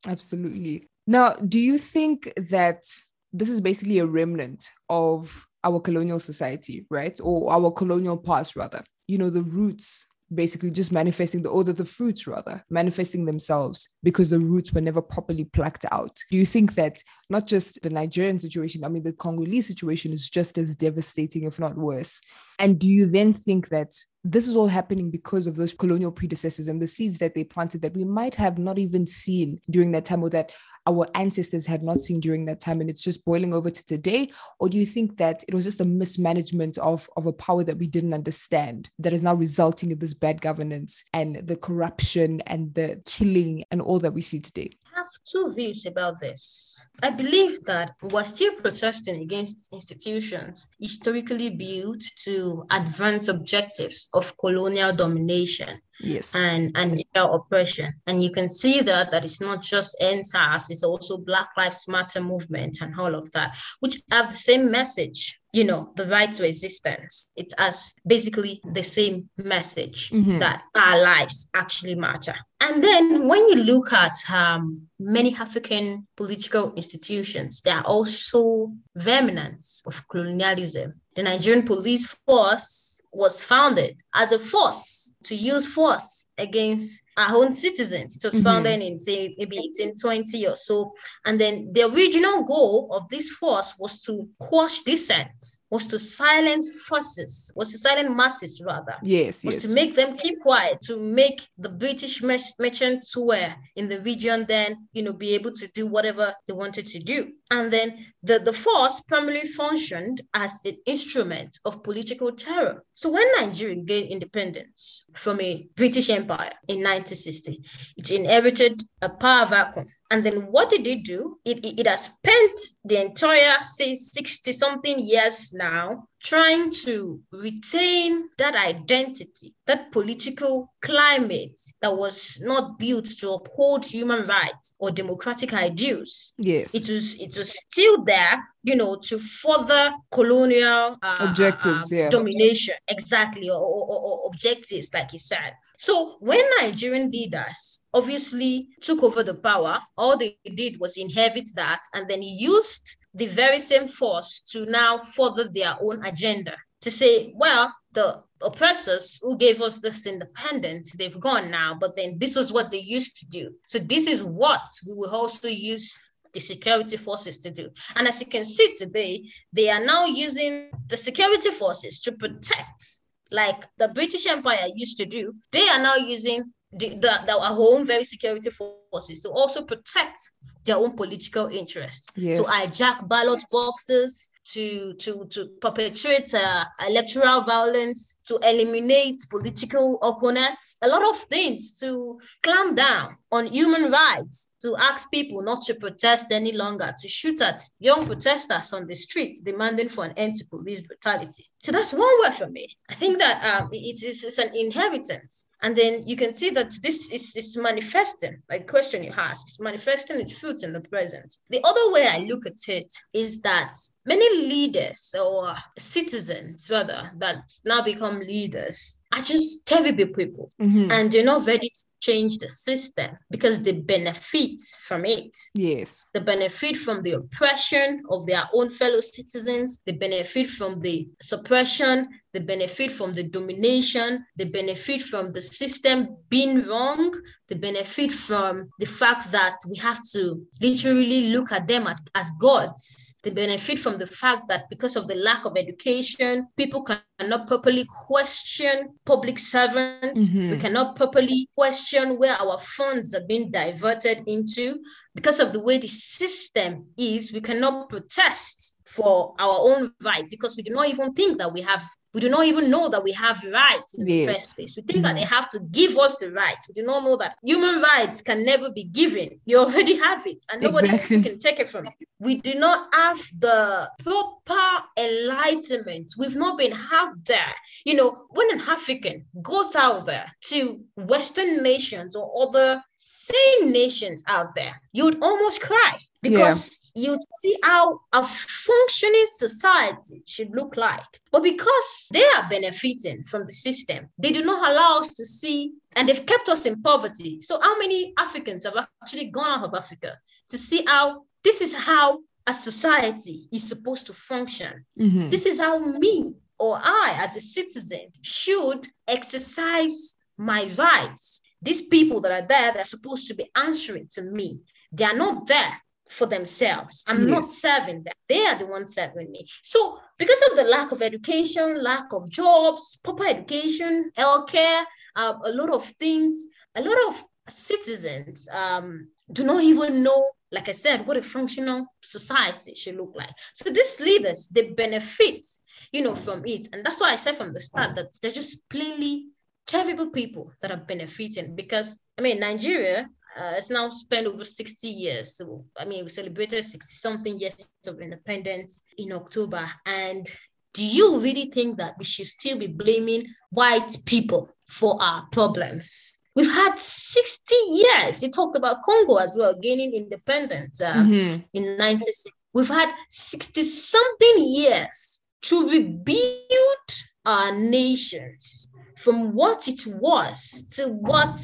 Absolutely. Now, do you think that this is basically a remnant of our colonial society, right? Or our colonial past, rather? You know, the roots basically just manifesting the, order the, the fruits rather, manifesting themselves because the roots were never properly plucked out. Do you think that not just the Nigerian situation, I mean, the Congolese situation is just as devastating, if not worse? And do you then think that this is all happening because of those colonial predecessors and the seeds that they planted that we might have not even seen during that time or that our ancestors had not seen during that time and it's just boiling over to today? Or do you think that it was just a mismanagement of of a power that we didn't understand that is now resulting in this bad governance and the corruption and the killing and all that we see today have two views about this. I believe that we're still protesting against institutions historically built to advance objectives of colonial domination yes. and and oppression. And you can see that that it's not just EndSARS, it's also black lives matter movement and all of that which have the same message you know the right to existence. It has basically the same message mm-hmm. that our lives actually matter. And then when you look at um, many african political institutions they are also remnants of colonialism. The nigerian police force was founded as a force to use force against our own citizens. It was mm-hmm. founded in say maybe 1820 or so. And then the original goal of this force was to quash dissent, was to silence forces, was to silence masses rather. Yes, was yes. to make them keep quiet, to make the British merchants who were in the region then, you know, be able to do whatever they wanted to do. And then the, the force primarily functioned as an instrument of political terror. So when Nigeria gained independence from a British Empire in 1960, it inherited a power vacuum and then what did it do? It, it, it has spent the entire, say, 60 something years now trying to retain that identity, that political climate that was not built to uphold human rights or democratic ideals. Yes. It was it was still there, you know, to further colonial uh, objectives, uh, yeah. domination, exactly, or, or, or objectives, like you said. So when Nigerian leaders obviously took over the power, all they did was inherit that and then used the very same force to now further their own agenda to say, well, the oppressors who gave us this independence, they've gone now, but then this was what they used to do. So this is what we will also use the security forces to do. And as you can see today, they are now using the security forces to protect like the British Empire used to do, they are now using the, the, our own very security forces to also protect their own political interests. Yes. To hijack ballot boxes, to to to perpetrate uh, electoral violence, to eliminate political opponents, a lot of things to clamp down on human rights, to ask people not to protest any longer, to shoot at young protesters on the streets demanding for an end to police brutality. So that's one word for me. I think that um, it's, it's, it's an inheritance. And then you can see that this is, is manifesting, like question you asked, manifesting its fruits in the present. The other way I look at it is that many leaders or citizens rather that now become leaders are just terrible people mm-hmm. and they're not ready to change the system because they benefit from it. Yes. They benefit from the oppression of their own fellow citizens. They benefit from the suppression. They benefit from the domination. They benefit from the system being wrong. They benefit from the fact that we have to literally look at them as gods. They benefit from the fact that because of the lack of education, people cannot properly question public servants. Mm-hmm. We cannot properly question where our funds are being diverted into. Because of the way the system is, we cannot protest for our own rights because we do not even think that we have we do not even know that we have rights in yes. the first place. We think yes. that they have to give us the rights. We do not know that human rights can never be given. You already have it, and nobody exactly. can take it from you. We do not have the proper enlightenment. We've not been out there. You know, when an African goes out there to Western nations or other same nations out there, you'd almost cry because yeah. you'd see how a functioning society should look like. But because they are benefiting from the system, they do not allow us to see, and they've kept us in poverty. So, how many Africans have actually gone out of Africa to see how this is how a society is supposed to function? Mm-hmm. This is how me or I, as a citizen, should exercise my rights. These people that are there, they're supposed to be answering to me. They are not there for themselves. I'm yes. not serving them. They are the ones serving me. So, because of the lack of education, lack of jobs, proper education, healthcare, uh, a lot of things, a lot of citizens um, do not even know, like I said, what a functional society should look like. So these leaders, they benefit, you know, from it. And that's why I said from the start that they're just plainly terrible people that are benefiting because, I mean, Nigeria uh, it's now spent over 60 years. So, I mean, we celebrated 60 something years of independence in October. And do you really think that we should still be blaming white people for our problems? We've had 60 years. You talked about Congo as well, gaining independence uh, mm-hmm. in 96. We've had 60 something years to rebuild our nations from what it was to what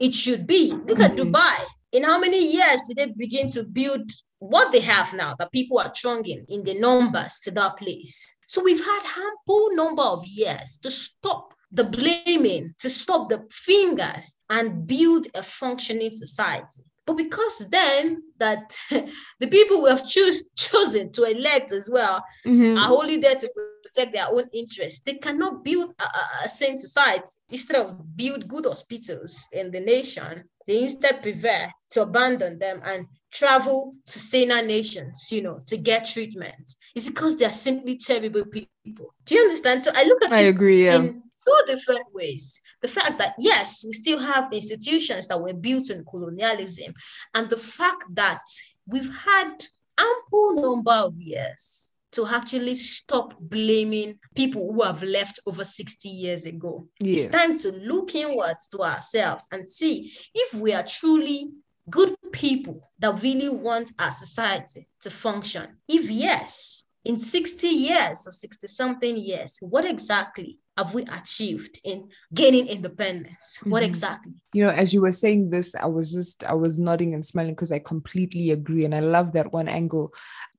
it should be. Look at mm-hmm. Dubai. In how many years did they begin to build what they have now that people are thronging in the numbers to that place? So we've had ample number of years to stop the blaming, to stop the fingers and build a functioning society. But because then that the people we have choose, chosen to elect as well mm-hmm. are only there to protect their own interests, they cannot build a, a, sane society instead of build good hospitals in the nation. They instead prefer to abandon them and travel to saner nations, you know, to get treatment. It's because they are simply terrible people. Do you understand? So I look at I it agree, yeah. in two different ways. The fact that, yes, we still have institutions that were built in colonialism, and the fact that we've had ample number of years to actually stop blaming people who have left over 60 years ago. Yes. It's time to look inwards to ourselves and see if we are truly good people that really want our society to function. If yes, in 60 years or 60 something years, what exactly have we achieved in gaining independence? What mm-hmm. exactly? You know, as you were saying this, I was just, I was nodding and smiling because I completely agree. And I love that one angle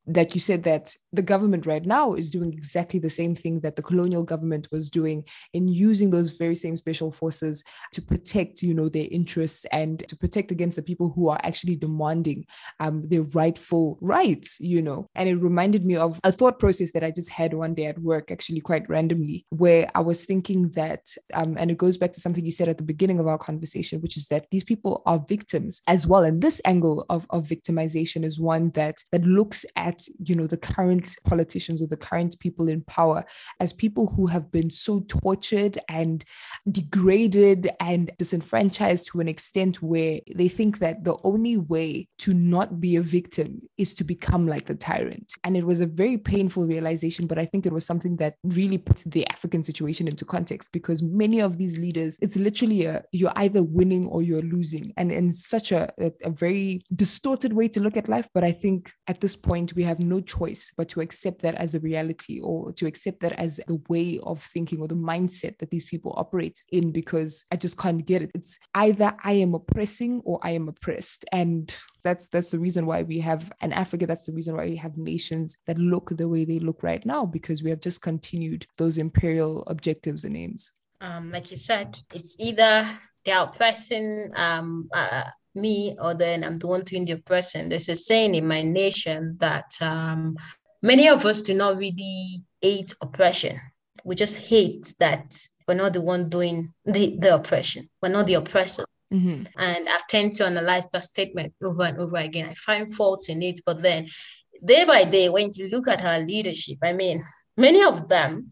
that you said that the government right now is doing exactly the same thing that the colonial government was doing in using those very same special forces to protect you know their interests and to protect against the people who are actually demanding um, their rightful rights you know. And it reminded me of a thought process that i just had one day at work actually quite randomly where i was thinking that um, and it goes back to something you said at the beginning of our conversation which is that these people are victims as well. And this angle of, of victimization is one that that looks at at you know the current politicians or the current people in power as people who have been so tortured and degraded and disenfranchised to an extent where they think that the only way to not be a victim is to become like the tyrant. And it was a very painful realization but i think it was something that really put the african situation into context because many of these leaders it's literally a you're either winning or you're losing. And in such a, a, a very distorted way to look at life. But i think at this point we have no choice but to accept that as a reality or to accept that as the way of thinking or the mindset that these people operate in because I just can't get it. It's either I am oppressing or I am oppressed. And that's that's the reason why we have in Africa, that's the reason why we have nations that look the way they look right now, because we have just continued those imperial objectives and aims. Um, like you said, it's either they're oppressing um, uh, me or then I'm the one doing the oppression. There's a saying in my nation that um, many of us do not really hate oppression. We just hate that we're not the one doing the, the oppression. We're not the oppressor. Mm-hmm. And I've tend to analyze that statement over and over again. I find faults in it, but then day by day, when you look at our leadership, I mean, many of them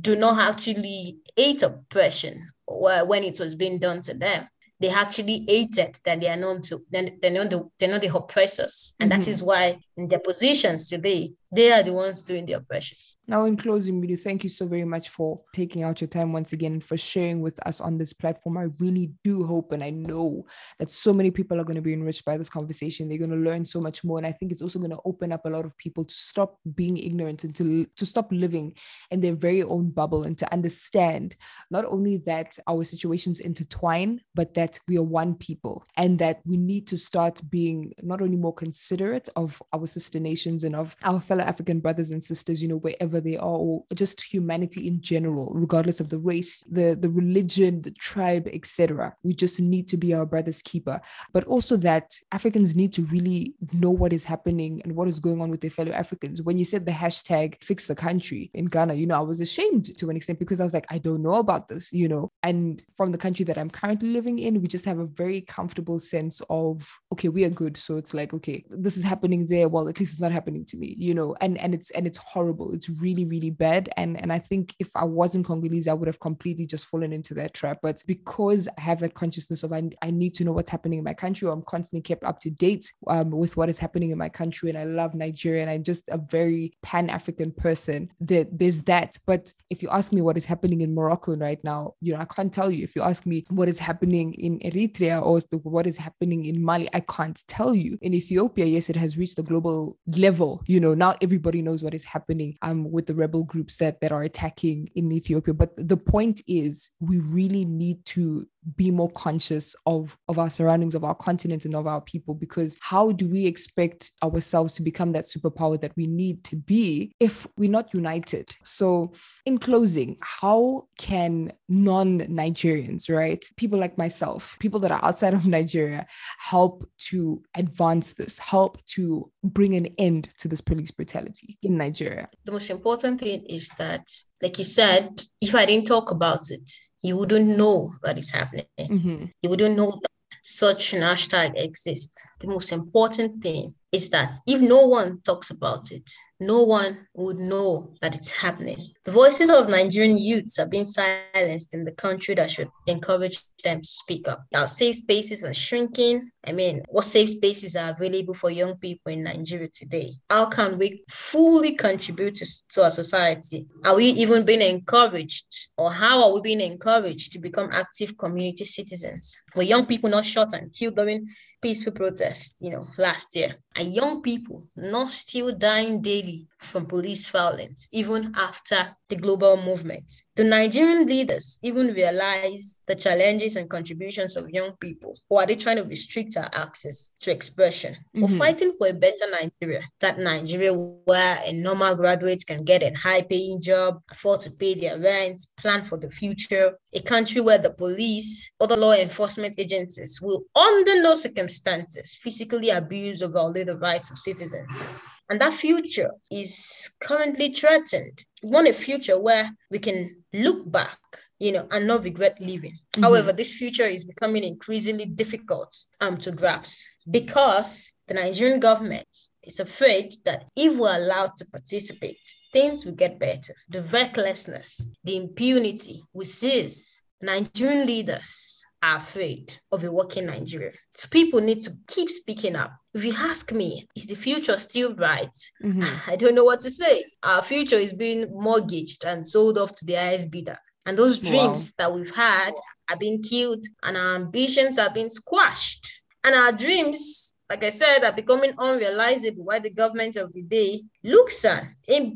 do not actually hate oppression when it was being done to them they actually hated that they are known to they're not the, they're not the oppressors and mm-hmm. that is why in their positions today they are the ones doing the oppression now, in closing, Rinu, thank you so very much for taking out your time once again and for sharing with us on this platform. I really do hope and I know that so many people are going to be enriched by this conversation. They're going to learn so much more. And I think it's also going to open up a lot of people to stop being ignorant and to, to stop living in their very own bubble and to understand not only that our situations intertwine, but that we are one people and that we need to start being not only more considerate of our sister nations and of our fellow African brothers and sisters, you know, wherever they are, or just humanity in general, regardless of the race, the, the religion, the tribe, etc. We just need to be our brother's keeper. But also that Africans need to really know what is happening and what is going on with their fellow Africans. When you said the hashtag fix the country in Ghana, you know, I was ashamed to an extent because I was like, I don't know about this, you know. And from the country that I'm currently living in, we just have a very comfortable sense of, okay, we are good. So it's like, okay, this is happening there. Well, at least it's not happening to me, you know, and and it's and it's horrible. It's really, really bad. And and I think if I wasn't Congolese, I would have completely just fallen into that trap. But because I have that consciousness of I, I need to know what's happening in my country, I'm constantly kept up to date um, with what is happening in my country. And I love Nigeria and I'm just a very pan-African person. That there's that. But if you ask me what is happening in Morocco right now, you know, I can't tell you. If you ask me what is happening in Eritrea or what is happening in Mali, I can't tell you. In Ethiopia, yes, it has reached the global level. You know, now everybody knows what is happening um, with the rebel groups that, that are attacking in Ethiopia. But the point is, we really need to be more conscious of of our surroundings of our continent and of our people? Because how do we expect ourselves to become that superpower that we need to be if we're not united? So in closing how can non-nigerians right people like myself people that are outside of nigeria help to advance this help to bring an end to this police brutality in nigeria? The most important thing is that like you said if i didn't talk about it you wouldn't know that it's happening. Mm-hmm. You wouldn't know that such an hashtag exists. The most important thing is that if no one talks about it, no one would know that it's happening. The voices of Nigerian youths are being silenced in the country that should encourage them to speak up. Now, safe spaces are shrinking. I mean, what safe spaces are available for young people in Nigeria today? How can we fully contribute to, to our society? Are we even being encouraged, or how are we being encouraged to become active community citizens? Were young people not shot and killed during peaceful protest, you know, last year? And young people not still dying daily from police violence, even after the global movement. The Nigerian leaders even realize the challenges and contributions of young people, or are they trying to restrict our access to expression? Mm-hmm. We're fighting for a better Nigeria, that Nigeria where a normal graduate can get a high paying job, afford to pay their rent, plan for the future, a country where the police, other law enforcement agencies will, under no circumstances, physically abuse or violate the rights of citizens. And that future is currently threatened. We want a future where we can look back, you know, and not regret living. Mm-hmm. However, this future is becoming increasingly difficult um, to grasp because the Nigerian government is afraid that if we're allowed to participate, things will get better. The recklessness, the impunity we cease. Nigerian leaders are afraid of a working Nigeria. So people need to keep speaking up. If you ask me, is the future still bright? Mm-hmm. I don't know what to say. Our future is being mortgaged and sold off to the highest bidder. And those dreams wow. that we've had are being killed and our ambitions are being squashed. And our dreams, like I said, are becoming unrealizable while the government of the day looks at.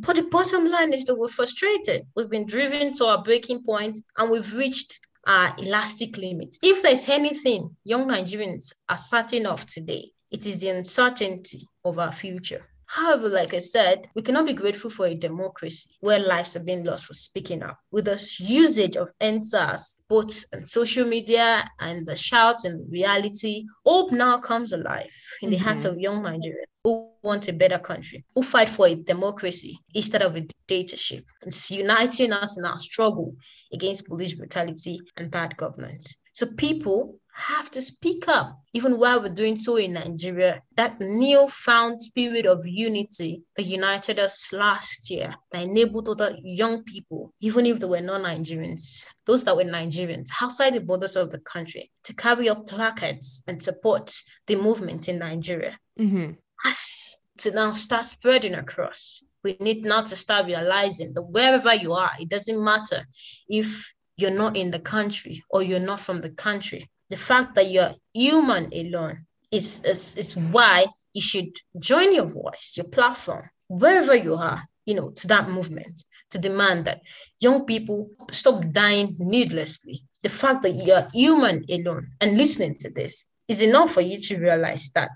But the bottom line is that we're frustrated. We've been driven to our breaking point and we've reached elastic limits. If there's anything young Nigerians are certain of today, it is the uncertainty of our future. However, like I said, we cannot be grateful for a democracy where lives are being lost for speaking up. With the usage of EndSARS, both on social media and the shouts and reality, hope now comes alive in the mm-hmm. hearts of young Nigerians who want a better country, who fight for a democracy instead of a dictatorship. It's uniting us in our struggle against police brutality and bad governance. So people have to speak up, even while we're doing so in Nigeria. That newfound spirit of unity that united us last year, that enabled other young people, even if they were not Nigerians, those that were Nigerians outside the borders of the country, to carry up placards and support the movement in Nigeria. Mm-hmm. Has to now start spreading across. We need now to start realizing that wherever you are, it doesn't matter if you're not in the country or you're not from the country the fact that you're human alone is, is, is why you should join your voice, your platform, wherever you are, you know, to that movement to demand that young people stop dying needlessly. The fact that you're human alone and listening to this is enough for you to realize that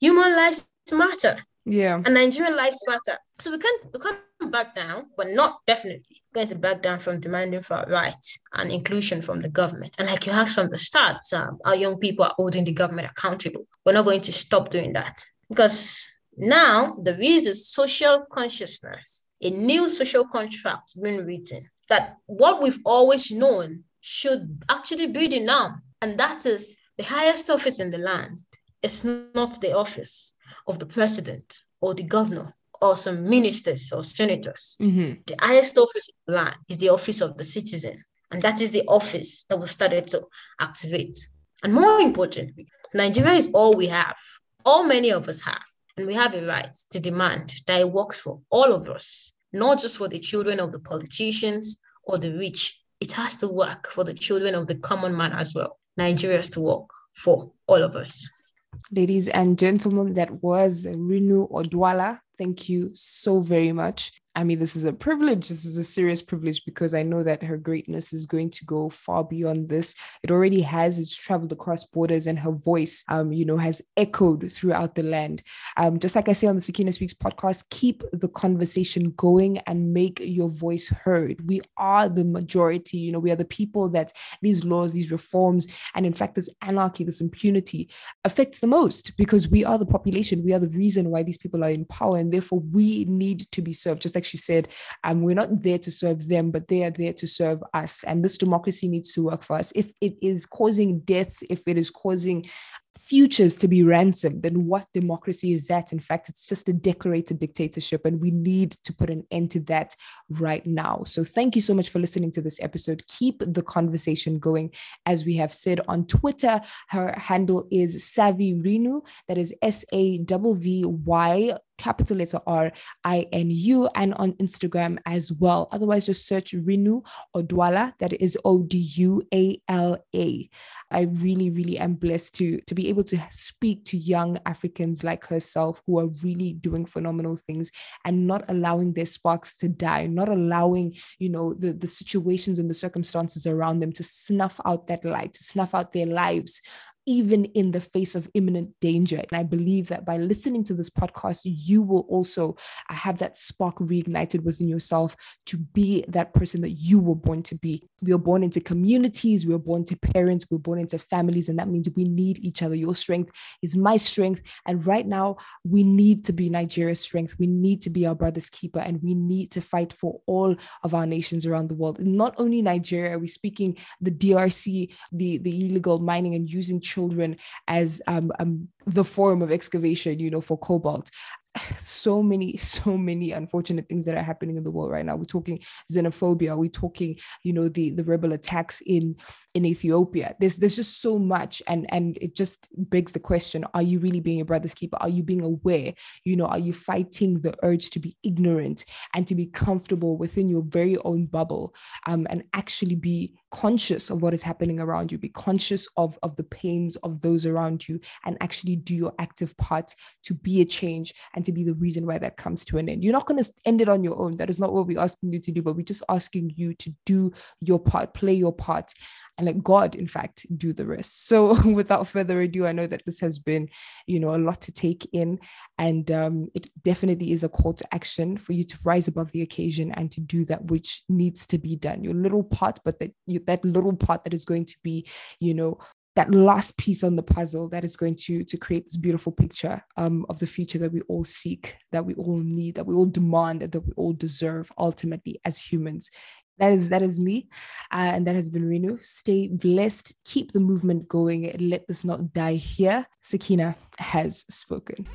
human lives matter. Yeah. And Nigerian lives matter. So we can't we can't back down, but not definitely going to back down from demanding for our rights and inclusion from the government. And like you asked from the start, um, our young people are holding the government accountable. We're not going to stop doing that because now there is a social consciousness, a new social contract being written that what we've always known should actually be the norm, and that is the highest office in the land is not the office of the president or the governor or some ministers or senators. Mm-hmm. The highest office in land is the office of the citizen. And that is the office that we've started to activate. And more importantly, Nigeria is all we have, all many of us have. And we have a right to demand that it works for all of us, not just for the children of the politicians or the rich, it has to work for the children of the common man as well. Nigeria has to work for all of us. Ladies and gentlemen, that was Rinu Oduala. Thank you so very much. I mean, this is a privilege. This is a serious privilege because I know that her greatness is going to go far beyond this. It already has. It's traveled across borders, and her voice, um, you know, has echoed throughout the land. Um, just like I say on the Sakina Speaks podcast, keep the conversation going and make your voice heard. We are the majority. You know, we are the people that these laws, these reforms, and in fact, this anarchy, this impunity affects the most because we are the population. We are the reason why these people are in power, and therefore we need to be served. Just like like she said, um, we're not there to serve them, but they are there to serve us. And this democracy needs to work for us. If it is causing deaths, if it is causing futures to be ransomed, then what democracy is that? In fact, it's just a decorated dictatorship, and we need to put an end to that right now. So, thank you so much for listening to this episode. Keep the conversation going. As we have said on Twitter, her handle is Savvy Rinu, that is S A V V Y capital letter R I N U, and on Instagram as well. Otherwise, just search Rinu Oduala, that is O D U A L A. I really, really am blessed to, to be able to speak to young Africans like herself who are really doing phenomenal things and not allowing their sparks to die, not allowing, you know, the, the situations and the circumstances around them to snuff out that light, to snuff out their lives even in the face of imminent danger. And I believe that by listening to this podcast, you will also uh, have that spark reignited within yourself to be that person that you were born to be. We are born into communities, we are born to parents, we're born into families, and that means we need each other. Your strength is my strength. And right now, we need to be Nigeria's strength. We need to be our brother's keeper, and we need to fight for all of our nations around the world. Not only Nigeria, we're speaking the DRC, the, the illegal mining and using children as um, um, the form of excavation, you know, for cobalt. So many so many unfortunate things that are happening in the world right now. We're talking xenophobia. We're talking you know the the rebel attacks in in ethiopia. There's there's just so much and and it just begs the question are you really being a brother's keeper? Are you being aware? You know are you fighting the urge to be ignorant and to be comfortable within your very own bubble um, and actually be conscious of what is happening around you be conscious of of the pains of those around you and actually do your active part to be a change and to be the reason why that comes to an end. You're not going to end it on your own. That is not what we're asking you to do, but we're just asking you to do your part, play your part, and let God, in fact, do the rest. So, without further ado, I know that this has been, you know, a lot to take in, and um, it definitely is a call to action for you to rise above the occasion and to do that which needs to be done. Your little part, but that you, that little part that is going to be, you know, that last piece on the puzzle that is going to to create this beautiful picture um, of the future that we all seek that we all need that we all demand that we all deserve ultimately as humans that is that is me uh, and that has been Rinu stay blessed. Keep the movement going. Let this not die here. Sakina has spoken